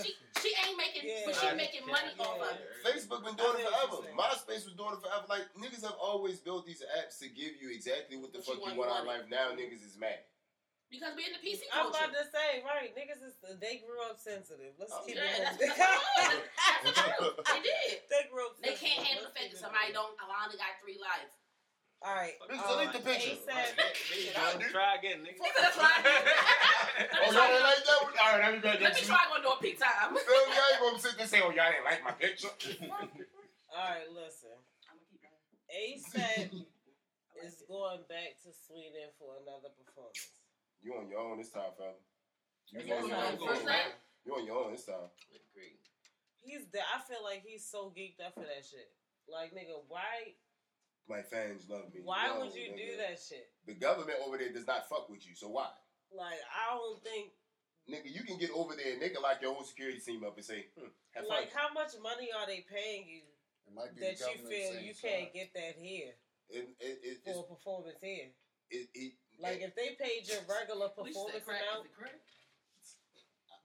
She she ain't making but she making money off of it. Facebook been doing it I see what forever. MySpace was doing it forever. Like niggas have always built these apps to give you exactly what the What you fuck you want, want you out of life. Now niggas is mad. Because we're in the PC I'm culture. about to say, right, niggas is they grew up sensitive. Let's Oh, keep yeah, it that's, moving. that's the truth. They did. they grew up They sensitive. can't handle the Let's fact that somebody don't. Alana got three lives. All right. Bitch, um, delete the picture. He said, Try again, nigga. He said, "Try again." Oh, y'all didn't like that one? All right, let me back Let me try going to a peak time. Feel me? I ain't gonna sit there and say, oh, y'all didn't like my picture. all right, listen. ASAP is going back to Sweden for another performance. You on your own this time, fella. You on your own. going back. You on your own this time. He's there. I feel like he's so geeked up for that shit. Like, nigga, why? My fans love me. Why No, would you nigga. do that shit? The government over there does not fuck with you, so why? Like, I don't think. Nigga, you can get over there and they can lock your whole security team up and say, hmm, have fun. Like, how much money are they paying you It might be that you feel you can't sorry. get that here it, it, it, for it's, a performance here? it, it, Like, if they paid your regular We should say performance crack. amount, Is it crack?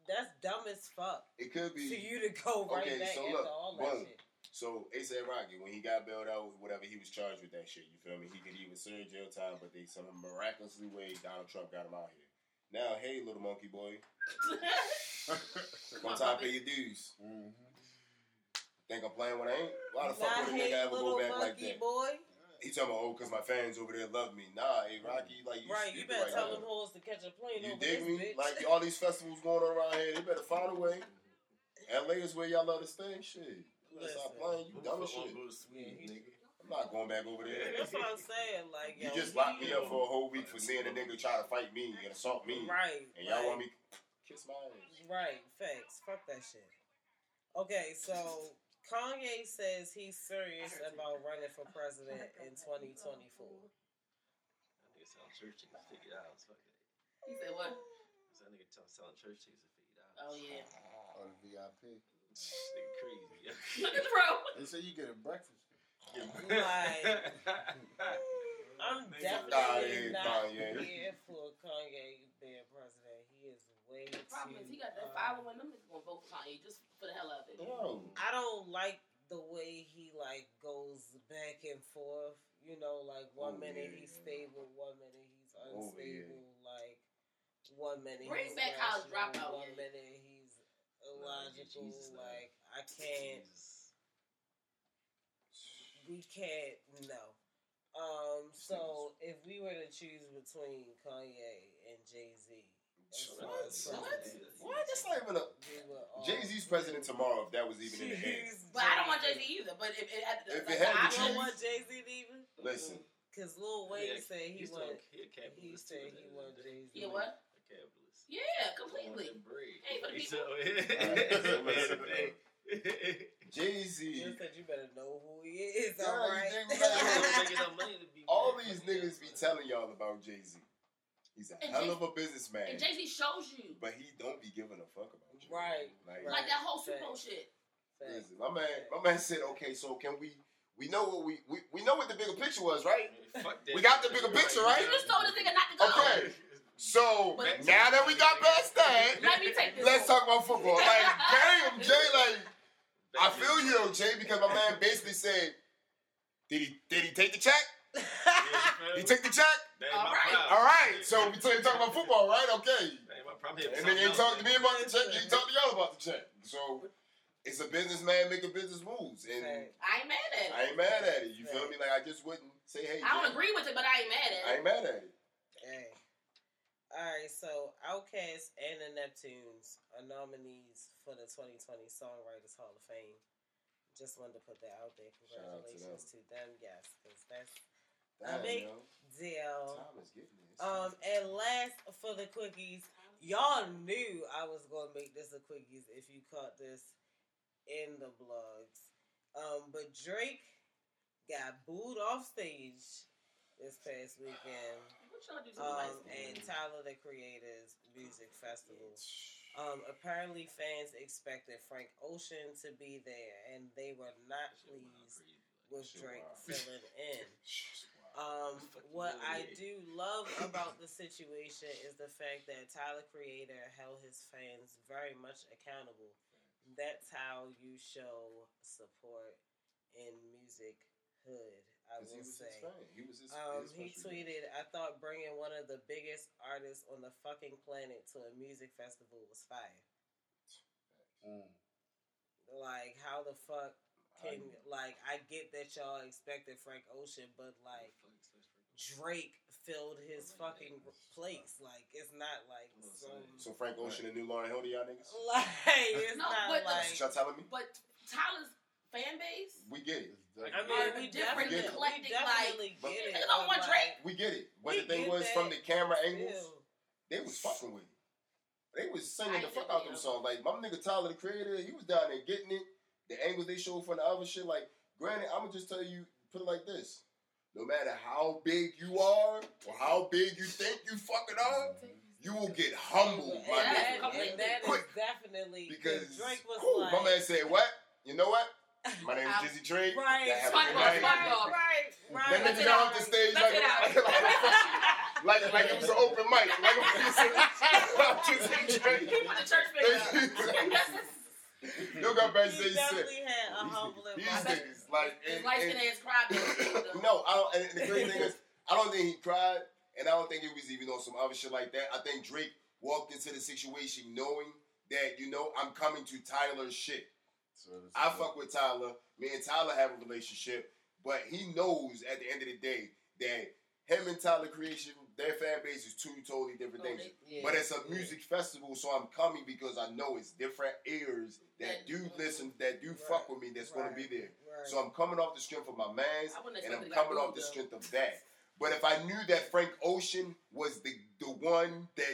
that's dumb as fuck. it could be. For you to go right Okay, back so after look, all that boom. shit. So ASAP Rocky, when he got bailed out, whatever he was charged with that shit. You feel me? He could even serve jail time, but they some miraculously way Donald Trump got him out here. Now, hey, little monkey boy, one time pay your dues. Mhm. Think I'm playing when I ain't? Why the fuck would a nigga ever go back like that? boy. He talking about oh, cause my fans over there love me. Nah, hey Rocky, like you right, you better right tell now. them hoes to catch a plane You over dig this me? bitch. Like all these festivals going on around here, they better find a way. LA is where y'all love to stay. Shit, you better stop playing. You dumb as shit. I'm not going back over there. That's what I'm saying. Like, You just locked me up for a whole week for seeing a nigga try to fight me and assault me, Right. and y'all right. want me kiss my ass. Right, facts. Fuck that shit. Okay, so Kanye says he's serious about running for president in 2024. Nigga selling church tickets fifty dollars. Fuck it. He said what? So that nigga tell- selling church tickets for fifty dollars. Oh yeah. Or the VIP. Nigga crazy. Look at the bro. They say you get a breakfast. Like, I'm definitely Nah, not Kanye. here for Kanye being president. He is way The problem too. is he got that um, following. Them niggas gonna vote for Kanye just for the hell of it. Yo, I don't like the way he like goes back and forth. You know, like one Oh, minute yeah, he's stable, one minute he's Oh, yeah. unstable. Like one minute Bring he's back college rational, dropout, one yeah. minute he's illogical. Jesus, nah. like I can't. We can't. No. Um. So if we were to choose between Kanye and Jay Z, What? what? That's not even a. we Jay Z's president tomorrow. If that was even in the air. But I don't want Jay Z either. But if it had to, If it had I You don't want Jay Z even? Listen, Because Lil Wayne Yeah, said he he's want. still- he a He capitalist said he that- want that- Jay Z. Yeah, what? A capitalist. Yeah, completely. Hey, for the So, Jay Z. You said you better know who he is. Yeah, all you right. think we gotta Making enough money to be All these niggas be telling y'all about Jay Z. He's a And hell Jay- of a businessman, And Jay Z shows you. but he don't be giving a fuck about you. Right, Like, right. Like that whole Super Bowl shit. listen, my man, my man said, okay, so can we? We know what we, we we know what the bigger picture was, right? Fuck that. We got the bigger picture, right? You just told this nigga not to go. Okay. So But- now that we got past that, Let me take this. let's one. talk about football. Like, damn, Jay, like, I feel you though, Jay, because my man basically said, did he did he take the check? He took the check. All right. All right. So we talking about football, right? Okay. And then he ain't talk to me about the check. You ain't talk to y'all about the check. So it's a businessman making business moves, and I ain't mad at it. I ain't mad at it. You feel me? Like I just wouldn't say, hey, I don't Jay. agree with it, but I ain't mad at it. I ain't mad at it. Hey. Alright, so Outkast and the Neptunes are nominees for the 2020 Songwriters Hall of Fame. Just wanted to put that out there. Shout out to Congratulations to them, yes, because that's Damn, big yo. deal. Time is getting this. Um, and last for the quickies, y'all knew I was gonna make this a quickies if you caught this in the blogs. Um, but Drake got booed off stage this past weekend. What y'all do to the Um, and Tyler the Creator's Music Festival. Um, apparently fans expected Frank Ocean to be there, and they were not pleased with Drake filling in. Um, what I do love about the situation is the fact that Tyler Creator held his fans very much accountable. That's how you show support in music hood. I he will was say. his fan. He was his. Um, his he tweeted, "I thought bringing one of the biggest artists on the fucking planet to a music festival was fire. Mm. Like, how the fuck can I- like? I get that y'all expected Frank Ocean, but like Drake filled his fucking place. Like, it's not like some So Frank Ocean and New Lauryn Hill to y'all niggas? like it's No, not but like. That's what y'all telling me? But Tyler's fan base, We get it. It's I mean, we different, definitely, we eclectic, definitely like- get it. Niggas don't want like, Drake. We get it. But We the thing was, that, from the camera still. angles, they was fucking with it. They was singing I the fuck out them video. songs. Like my nigga Tyler, the creator, he was down there getting it. The angles they show from the other shit. Like, granted, I'm gonna just tell you, put it like this: no matter how big you are or how big you think you fucking are, you will get humbled, And my that, nigga. that's and that is Quick. definitely Because Drake was whew, like, my man said, "What? You know what? My name is Jizzy Trey. right, Y'all have a Spongebob, good night." Spongebob. right, right, That Let's nigga got off the stage Let's like, it out. like, like, like it was an open mic. Like a piece of Jizzy Trey. He put the church finger up. Yo got back to say He he said, definitely had a these, humble these environment. niggas, like, His and, light skin and, ass cried. no, I don't, and the crazy thing is, I don't think he cried, and I don't think it was even on some other shit like that. I think Drake walked into the situation knowing that, you know, I'm coming to Tyler's shit. So I is fuck with Tyler. Me and Tyler have a relationship, but he knows at the end of the day that him and Tyler Creation, their fan base is two totally different things. Yeah. But it's a music festival, so I'm coming because I know it's different ears that do listen, that do fuck with me, that's gonna be there. Right. So I'm coming off the strength of my mans, and I'm to coming off the strength of that. But if I knew that Frank Ocean was the the one that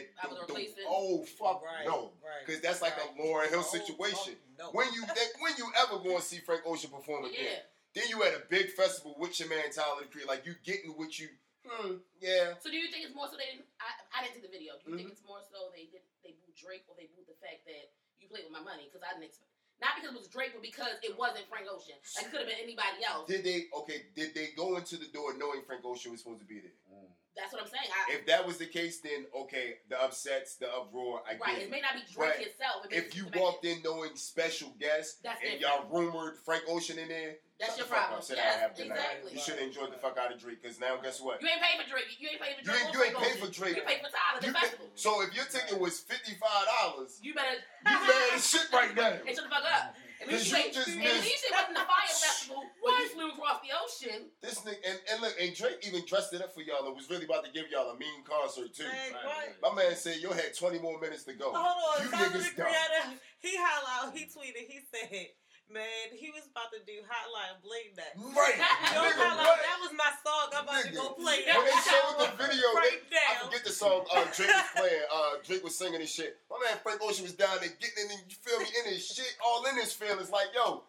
the, the, oh fuck right, no, right, because that's like right. a Lauryn Hill Oh, situation. oh, no. When you that, when you ever going to see Frank Ocean perform again? Yeah. Then you at a big festival with your man Tyler the Creator, like you getting what you. Hmm, yeah. So do you think it's more so they didn't? I, I didn't see the video. Do you Mm-hmm. think it's more so they did they booed Drake or they booed the fact that you played with my money? Because I didn't expect. Not because it was Drake, but because it wasn't Frank Ocean. Like it could have been anybody else. Did they okay? Did they go into the door knowing Frank Ocean was supposed to be there? Mm. That's what I'm saying. I, If that was the case, then okay, the upsets, the uproar, I right. get it. It may not be Drake But itself. It If you walked in knowing special guests That's and different. y'all rumored Frank Ocean in there, That's your fuck problem. up, sit Yes, down, have a good night. exactly. You should have enjoyed the fuck out of Drake because now guess what? You ain't paid for Drake. You ain't paid for You Drake. ain't, you ain't paid for Drake. You paid for Tyler, the You festival. pay- so if your ticket was fifty five dollars, You better. you mad as shit right now. And shut the fuck up. At least you, you ain't- just at missed- least it wasn't the fire festival where you flew across the ocean. This nigga and, and look and Drake even dressed it up for y'all and was really about to give y'all a mean concert too. Man, Right. My man said you had twenty more minutes to go. Hold on, You Tyler the niggas dumb. Creator, he holla out, he tweeted, he said, man, he was about to do Hotline Bling that. Right, Yo, nigga, holla, what? that was my song. I'm about to go Nigga. play When they showed the video, right they, I now. forget the song uh, Drake was playing. Uh, Drake was singing his shit. My man Frank Ocean was down there getting in, you feel me, in his shit, all in his feelings. Like, yo,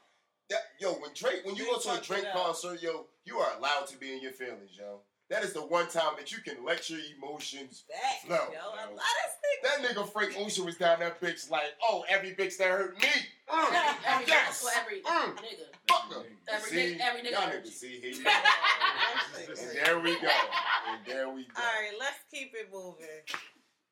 that, yo, when Drake, when you He go to a Drake concert, yo, you are allowed to be in your feelings, yo. That is the one time that you can let your emotions. Facts, Flow. yo. I love this nigga. That nigga Frank Ocean was down that bitch like, oh, every bitch that hurt me. Mm, Every, yes. for every Mm. nigga. Fuck them. Every see, nigga- every nigga y'all niggas see here. you go. and there we go. And there we go. All right, let's keep it moving.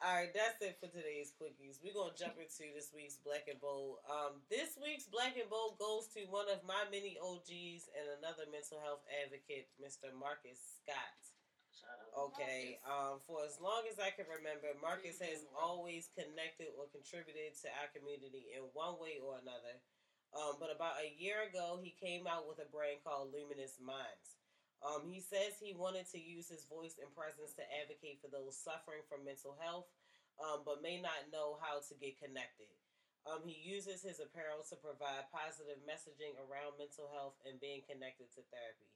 All right, that's it for today's quickies. We're gonna jump into this week's Black and Bold. Um, this week's Black and Bold goes to one of my many OGs and another mental health advocate, Mr. Marcus Scott. Shout out to Okay, um, for as long as I can remember, Marcus has always connected or contributed to our community in one way or another. Um, but about a year ago, he came out with a brand called Luminous Minds. Um, he says he wanted to use his voice and presence to advocate for those suffering from mental health, um, but may not know how to get connected. Um, he uses his apparel to provide positive messaging around mental health and being connected to therapy.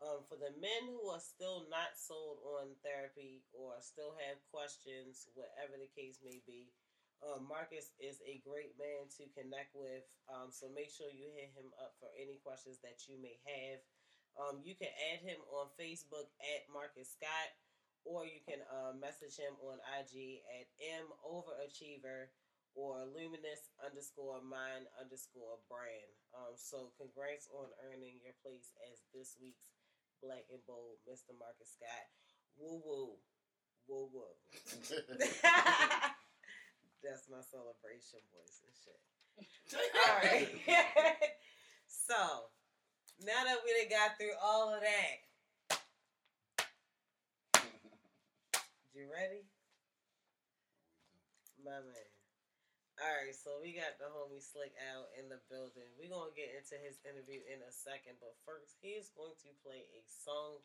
Um, for the men who are still not sold on therapy or still have questions, whatever the case may be, um, Marcus is a great man to connect with. Um, so make sure you hit him up for any questions that you may have. Um, you can add him on Facebook at Marcus Scott, or you can uh, message him on IG at M Overachiever or Luminous underscore Mind underscore Brand. Um, so congrats on earning your place as this week's Black and Bold, Mr. Marcus Scott. Woo woo, woo woo. That's my celebration voice and shit. All right. so now that we done got through all of that, you ready? My man. All right, so we got the homie Slick out in the building. We're going to get into his interview in a second, but first, he is going to play a song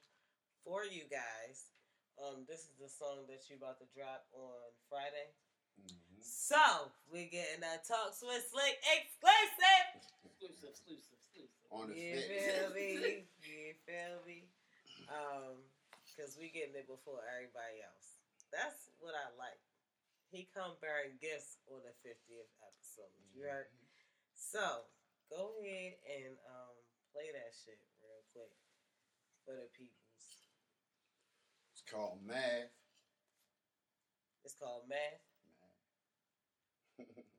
for you guys. Um, this is the song that you about to drop on Friday. Mm-hmm. So we're getting a talk with Slick exclusive. Exclusive, exclusive. On the You feel me? You feel me? Um, cause we getting it before everybody else. That's what I like. He come bearing gifts on the 50th episode. You heard? So go ahead and um play that shit real quick for the peoples. It's called math. It's called Math. Math.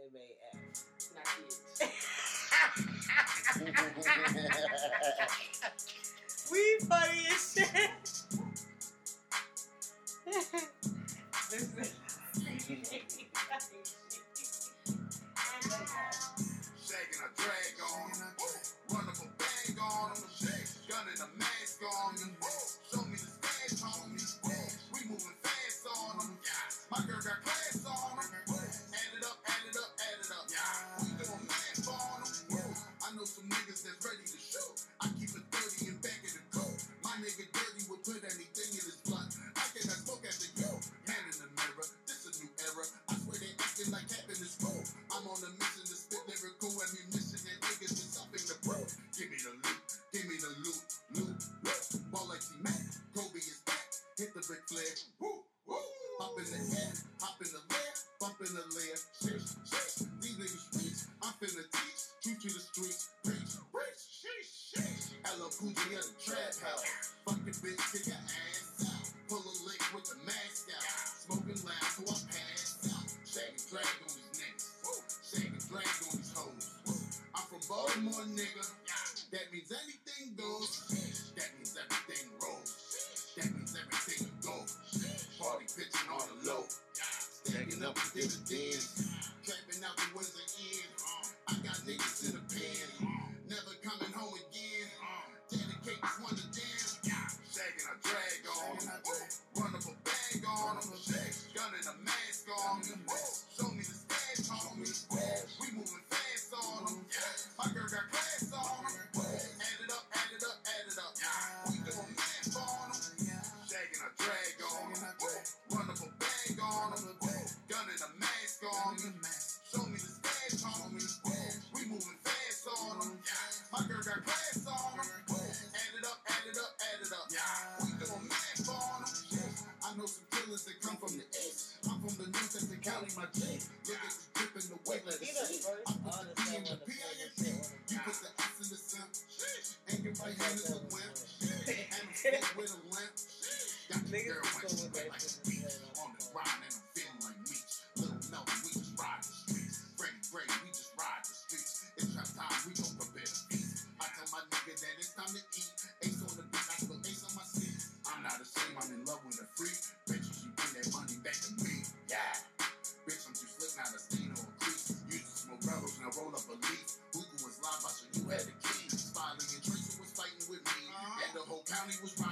Not. We funny as shit. this is. Shaking a drag on him. On him. Gun and a mask on him. Show me the stash. We moving fast on him. My girl got class that's ready to shoot. I keep it 30 in back of the coat. My nigga dirty would put anything in his blood. I cannot smoke after you. Man in the mirror, this a new era. I swear they acting like having is cool. I'm on a mission to spit lyrical ammunition and niggas is something to prove. Give me the loot, give me the loot, loot, loot. Ball like T-Mac, Kobe is back. Hit the Ric Flair, Little we just ride the streets. Freddie we just ride the streets. It's trap time, we gon' prepare feast. I tell my nigga that it's time to eat. Ace on the beat, I spell ace on my seat. I'm not ashamed, I'm in love with a freak. Bitch, you should bring that money back to me. Yeah. Bitch, I'm too slick, not a stain or a. Used to smoke rebels, now roll up a leaf. Hookah was live, said you had and was fighting with me. And the whole county was riding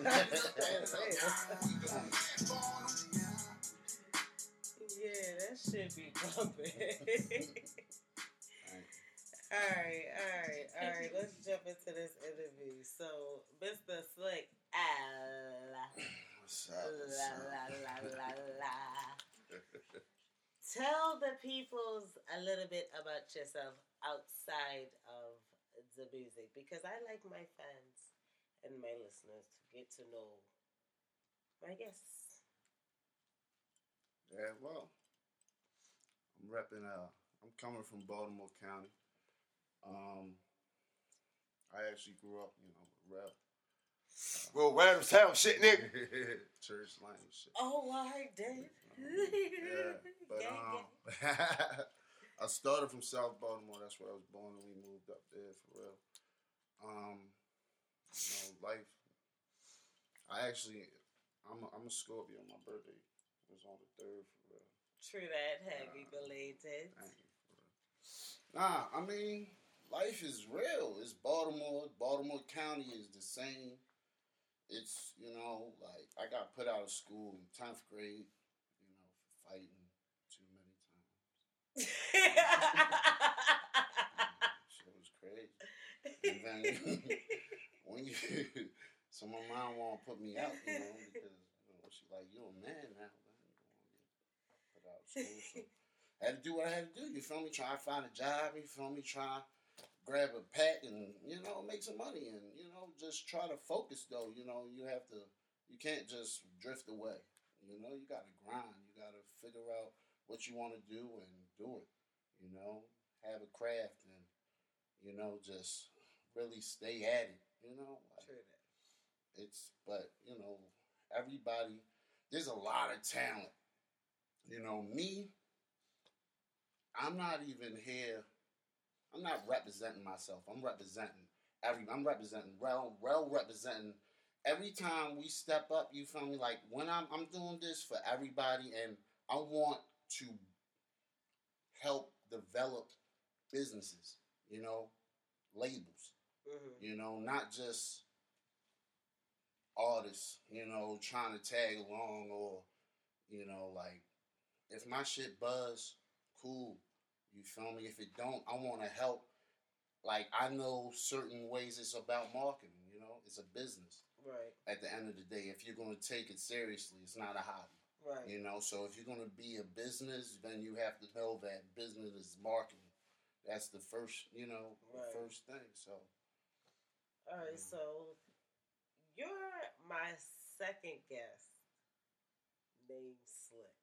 Yeah, that should be bumping. Alright, alright, alright. Let's jump into this interview. So, Mr. Slick, ah, What's up? What's la, la, la, la. Tell the peoples a little bit about yourself. outside of the music because I like my fans and my listeners to get to know my guests. Yeah, well, I'm repping. Uh, I'm coming from Baltimore County. Um, I actually grew up, you know, rep. Well, Randallstown shit, nigga. Church line shit. Oh, all right, Dave. yeah, but um. I started from South Baltimore. That's where I was born, and we moved up there for real. Um, you know, life. I actually, I'm a, I'm a Scorpio. My birthday was on the third for real. True that. Happy belated. Thank you for real. Nah, I mean, life is real. It's Baltimore. Baltimore County is the same. It's you know, like I got put out of school in tenth grade. You know, for fighting too many times. Shit was crazy. When you, so my mom won't put me out, you know, because you know, like you're a man now, put out school. So I had to do what I had to do. You feel me? Try to find a job. You feel me? Try grab a pack and you know make some money and you know just try to focus though. You know you have to. You can't just drift away. You know you got to grind. You got to figure out what you want to do and do it. You know, have a craft and you know just really stay at it. You know, like, it's but you know everybody. There's a lot of talent. You know me. I'm not even here. I'm not representing myself. I'm representing every. I'm representing well, well representing. Every time we step up, you feel me? Like when I'm, I'm doing this for everybody, and I want to help develop businesses. You know, labels. Hmm You know, not just artists. You know, trying to tag along or, you know, like if my shit buzz, cool. You feel me? If it don't, I want to help. Like I know certain ways it's about marketing. You know, it's a business. Right. At the end of the day, if you're gonna take it seriously, it's not a hobby. Right. You know, so if you're gonna be a business, then you have to know that business is marketing. That's the first, you know, Right. the first thing. So All right. Mm. So you're my second guest named Slick.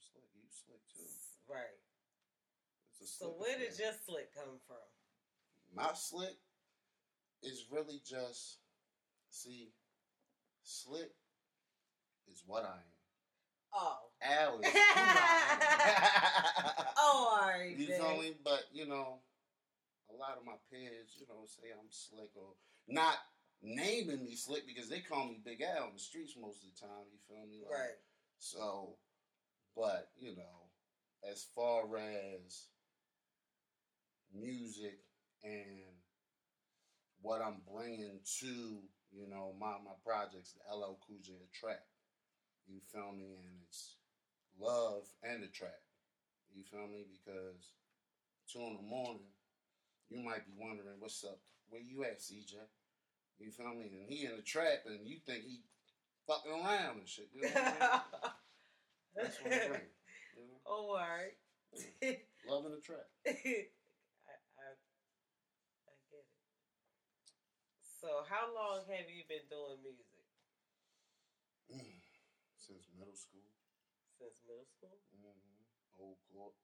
shout out to Slick. You slick too. Right. It's a So where did your slick come from? my slick is really just see slick is what I am. Oh. Al is who Oh, all right. You feel me? But you know, a lot of my peers, you know, say I'm slick or not naming me slick because they call me Big Al in the streets most of the time. You feel me? Like, Right. So, but you know, as far as music and what I'm bringing to you know my my projects, the LL Cool J track. You feel me? And it's love and the track. You feel me? Because two in the morning, you might be wondering what's up. Where you at, CJ? You feel me? And he in the trap, and you think he fucking around and shit. You know what I mean? That's what I'm bringing. You know? oh, all right. Love in the trap. I, I, I get it. So, how long have you been doing music? Since middle school. Since middle school? Mm-hmm. Old court.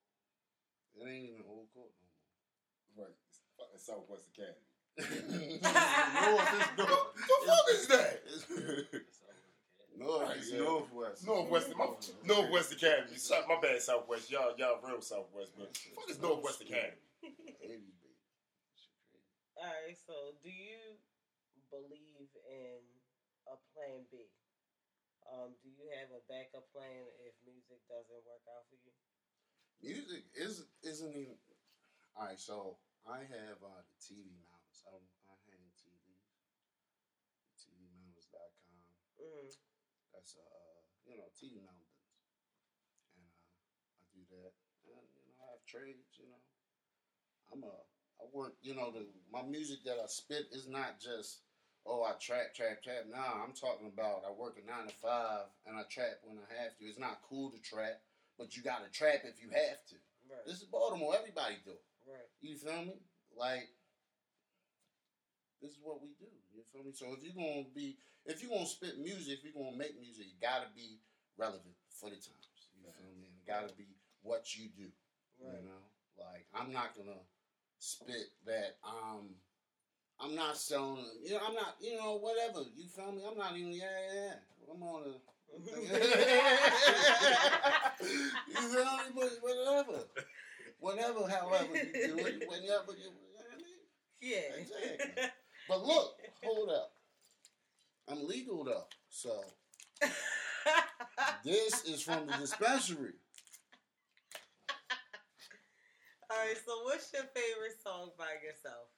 It ain't even old court no more. Right, it's fucking Southwest Academy. more. North is The north. fuck is that? North Right, is yeah. northwest. Northwest, my, Northwest Academy. Sorry, my bad, Southwest. Y'all, y'all real Southwest, but fuck is Northwest Academy. Baby, baby. Shit crazy. All right. So, do you believe in a plan B? Um, do you have a backup plan if music doesn't work out for you? Music is isn't even. All right, so I have uh, the TV mounts. I, I hang TVs. TVmounts.com. Mm-hmm. That's a uh, you know TV mount business, and uh, I do that. And you know I have trades. You know, I'm a I work. You know the my music that I spit is not just oh I trap trap trap. Nah, I'm talking about I work a nine to five and I trap when I have to. It's not cool to trap, but you got to trap if you have to. Right. This is Baltimore. Everybody do it. Right. You feel me? Like this is what we do. You feel me? So if you're gonna be, if you're gonna spit music, if you're gonna make music, it gotta be relevant for the times. You feel me? It gotta be what you do. Right. You know, like I'm not gonna spit that. Um, I'm not selling. You know, I'm not. You know, whatever. You feel me? I'm not even. Yeah, yeah. yeah. I'm on a. you feel me? But whatever. Whatever, however you do it, whenever you. you know what I mean? yeah. Exactly. But look, hold up. I'm legal though, so this is from the dispensary. All right. So, what's your favorite song by yourself?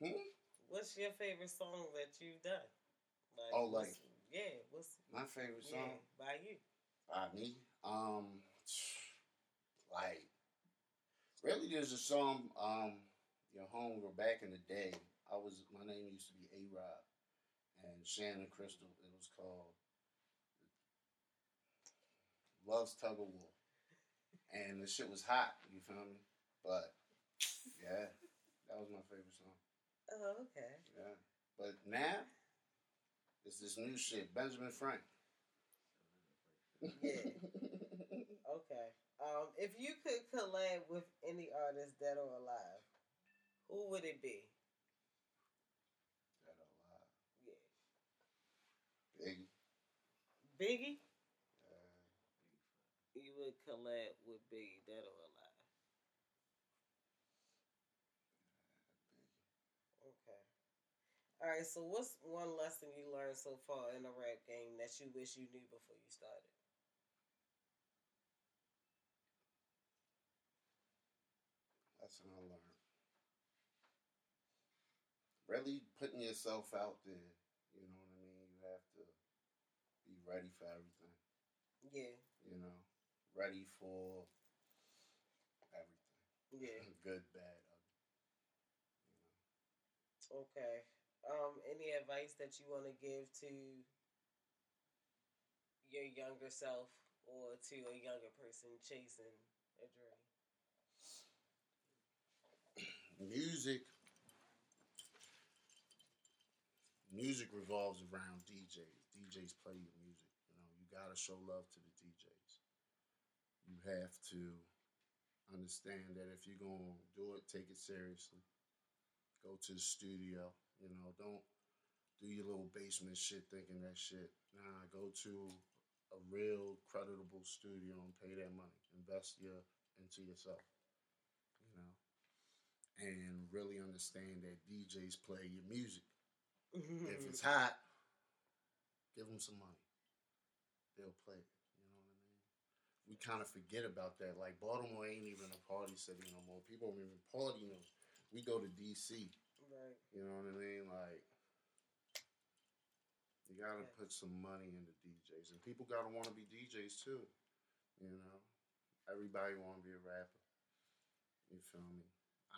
Hmm? What's your favorite song that you've done? Like, Oh, what's- like- yeah. What's My favorite yeah, song by you? by me, um, like really, there's a song, um, your hunger back in the day. I was my name used to be A Rod and Shannon Crystal. It was called Love's Tug of War, and the shit was hot. You feel me? But yeah, that was my favorite song. Oh, okay. Yeah, but now it's this new shit, Benjamin Frank. Yeah. Okay. Um, if you could collab with any artist dead or alive, who would it be? That alive. Yeah. Biggie. Biggie? Uh, You would collab with Biggie, dead or alive. Okay. All right. So, what's one lesson you learned so far in the rap game that you wish you knew before you started? That's what I learned. Really putting yourself out there. You know what I mean? You have to be ready for everything. Yeah. You know, ready for everything. Yeah. Good, bad, ugly. Okay. Um, any advice that you want to give to your younger self or to a younger person chasing a dream? Music music revolves around DJs. DJs play your music. You know, you gotta show love to the DJs. You have to understand that if you're gonna do it, take it seriously. Go to the studio. You know, don't do your little basement shit thinking that shit. Nah, go to a real creditable studio and pay that money. Invest your into yourself. And really understand that DJs play your music. If mm-hmm. it's hot, give them some money. They'll play it. You know what I mean? We kind of forget about that. Like Baltimore ain't even a party city no more. People don't even party. You know, we go to DC. right. You know what I mean? Like you gotta put some money into DJs, and people gotta want to be DJs too. You know, everybody want to be a rapper. You feel me?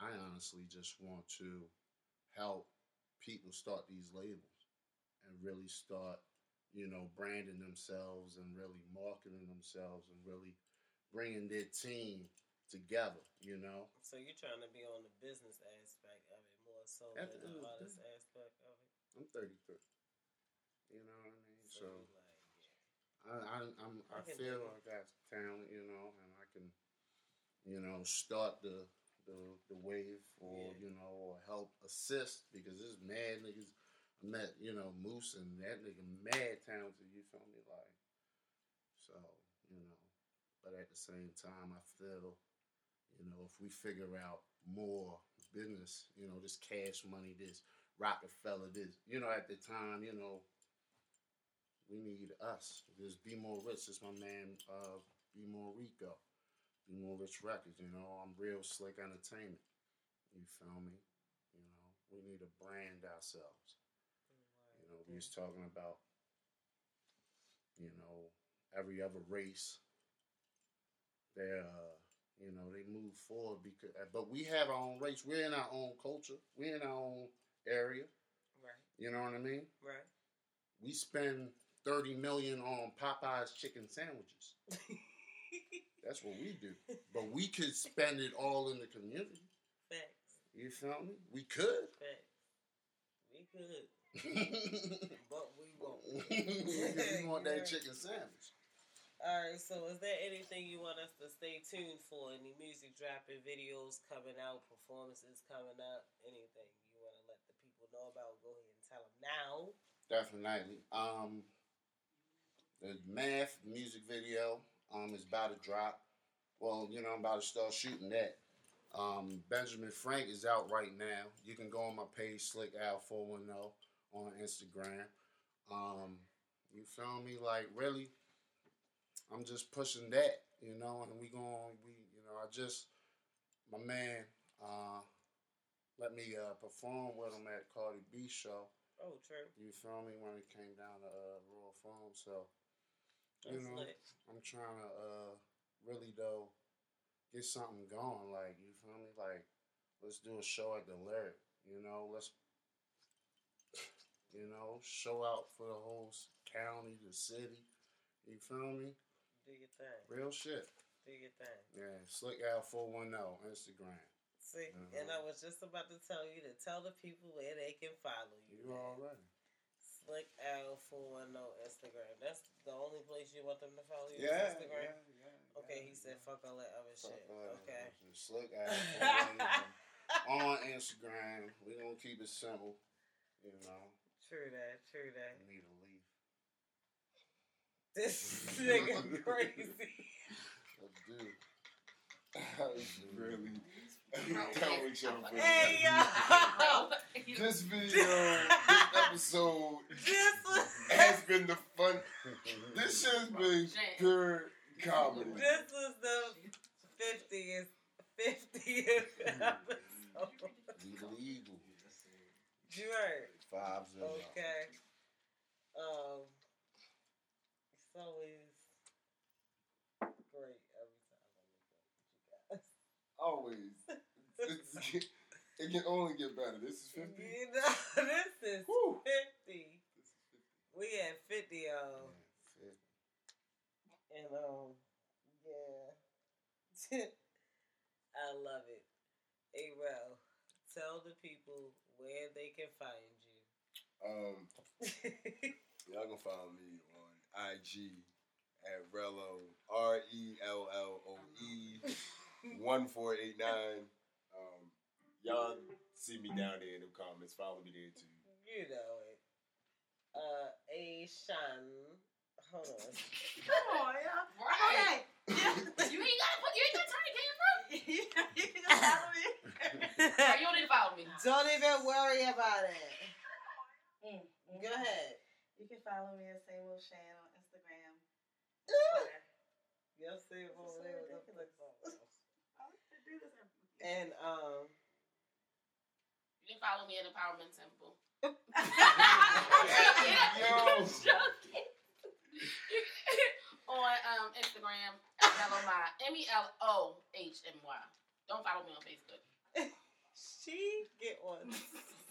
I honestly just want to help people start these labels and really start, you know, branding themselves and really marketing themselves and really bringing their team together. You know, So you're trying to be on the business aspect of it more so than the end the of the artist aspect of it. I'm 33. You know what I mean? So, So. like, I, I, I'm, I I feel it. I got talent, you know, and I can, you know, start the the, the wave or Yeah. you know, or help assist because this mad niggas. I met, you know, Moose and that nigga mad talented. You feel me, like, so you know, but at the same time, I feel, you know, if we figure out more business, you know, this cash money, this Roc-A-Fella, this, you know, at the time, you know, we need us. Just be more rich. It's my man, uh, be more Rico. More rich records, you know. I'm real slick entertainment. You feel me? You know, we need to brand ourselves. You know, we was talking about, you know, every other race. They, uh, you know, they move forward because, but we have our own race. We're in our own culture. We're in our own area. right, You know what I mean? right. we spend 30 million on Popeye's chicken sandwiches. That's what we do. But we could spend it all in the community. Facts. You feel me? We could. Facts. We could, but we won't. we want that chicken sandwich. All right. So, is there anything you want us to stay tuned for? Any music dropping, videos coming out, performances coming up? Anything you want to let the people know about? Go ahead and tell them now. Definitely. Um, the math music video um is about to drop. Well, you know, I'm about to start shooting that. Um, Benjamin Frank is out right now. You can go on my page, Slick Al 410 on Instagram. Um, you feel me? Like really, I'm just pushing that, you know, and we going we you know, I just my man uh let me uh perform with him at Cardi B show. Oh, true. You feel me? When it came down to uh, Royal Farm, so you know, lit. I'm trying to uh, really though get something going. Like you feel me? Like let's do a show at the Lyric. You know, let's you know show out for the whole county, the city. You feel me? Do your thing. Real shit. Do your thing. Yeah, Slick Al four one zero Instagram. See, and I was just about to tell you to tell the people where they can follow you. You already. Slick L four one zero Instagram. That's the only place you want them to follow you. is Yeah, Instagram. yeah, yeah. Okay, yeah, he said yeah. fuck all that other Fuck shit. all Okay. other. Slick Al 410 on Instagram. We gonna keep it simple. You know, True that. True that. I need a leaf. This nigga crazy. Let's do. really done with y'all for Hey yo. This video, this episode This has been the fun. This has been pure comedy. this was the fiftieth fiftieth episode. Legal. You heard. Five zero. Okay. Um, it's always great every time I look at you guys. Always. It's, it can only get better. This is 50. You know, this is Woo. 50. We at 50, y'all. Yeah, And, um, yeah. I love it. Hey, well, tell the people where they can find you. Um, y'all can follow me on IG at Rello, R E L L O E 1489. Um, y'all see me down there in the comments. Follow me there too. You know it. Uh, A. Shan. Hold on. Come on, y'all. Right. Okay. Yeah. You ain't gotta put. You ain't gotta turn the camera. you can just follow me. Right, you don't need to follow me. Don't even worry about it. Mm, mm. Go ahead. You can follow me at Same Old Shan on Instagram. Ooh. Twitter. You'll see it over So there with the ridiculous. flick phones. I like to do this every week. And um, You can follow me at Empowerment Temple. Yo. on um, Instagram at Melohmy. M E L O H M Y. Don't follow me on Facebook. she get on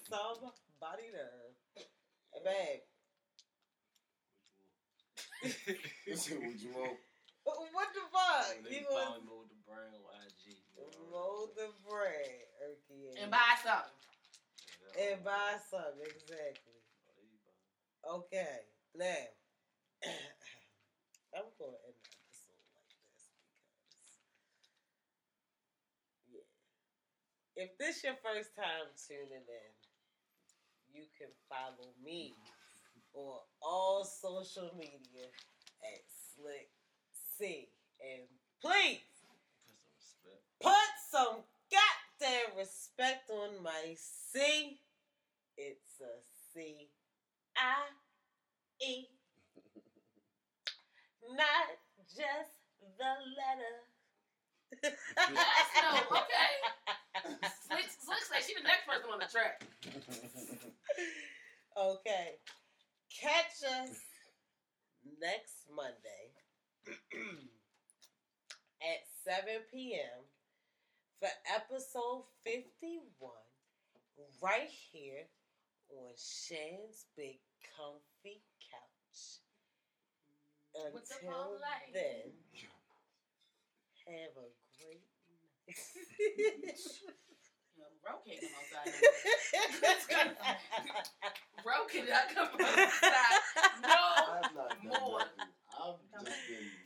somebody nerve. Hey, babe, Listen, what you want? what the fuck? They You follow me with the brand on IG. you roll the bread, Erky. And buy something. and buy some exactly. Okay, now I'm going to end the episode like this because, yeah, if this your first time tuning in, you can follow me on all social media at Slick C, and please put some goddamn respect on my C. It's a C I E. Not just the letter. Yes, no, okay. Slick, Slick say she the next person on the track. okay. Catch us next Monday at 7 p.m. for episode 51 right here on Shan's Big Comfy Couch. With the Until then, Have a great night. You can't come outside. Ro cannot come outside. No I'm not more. I'm just getting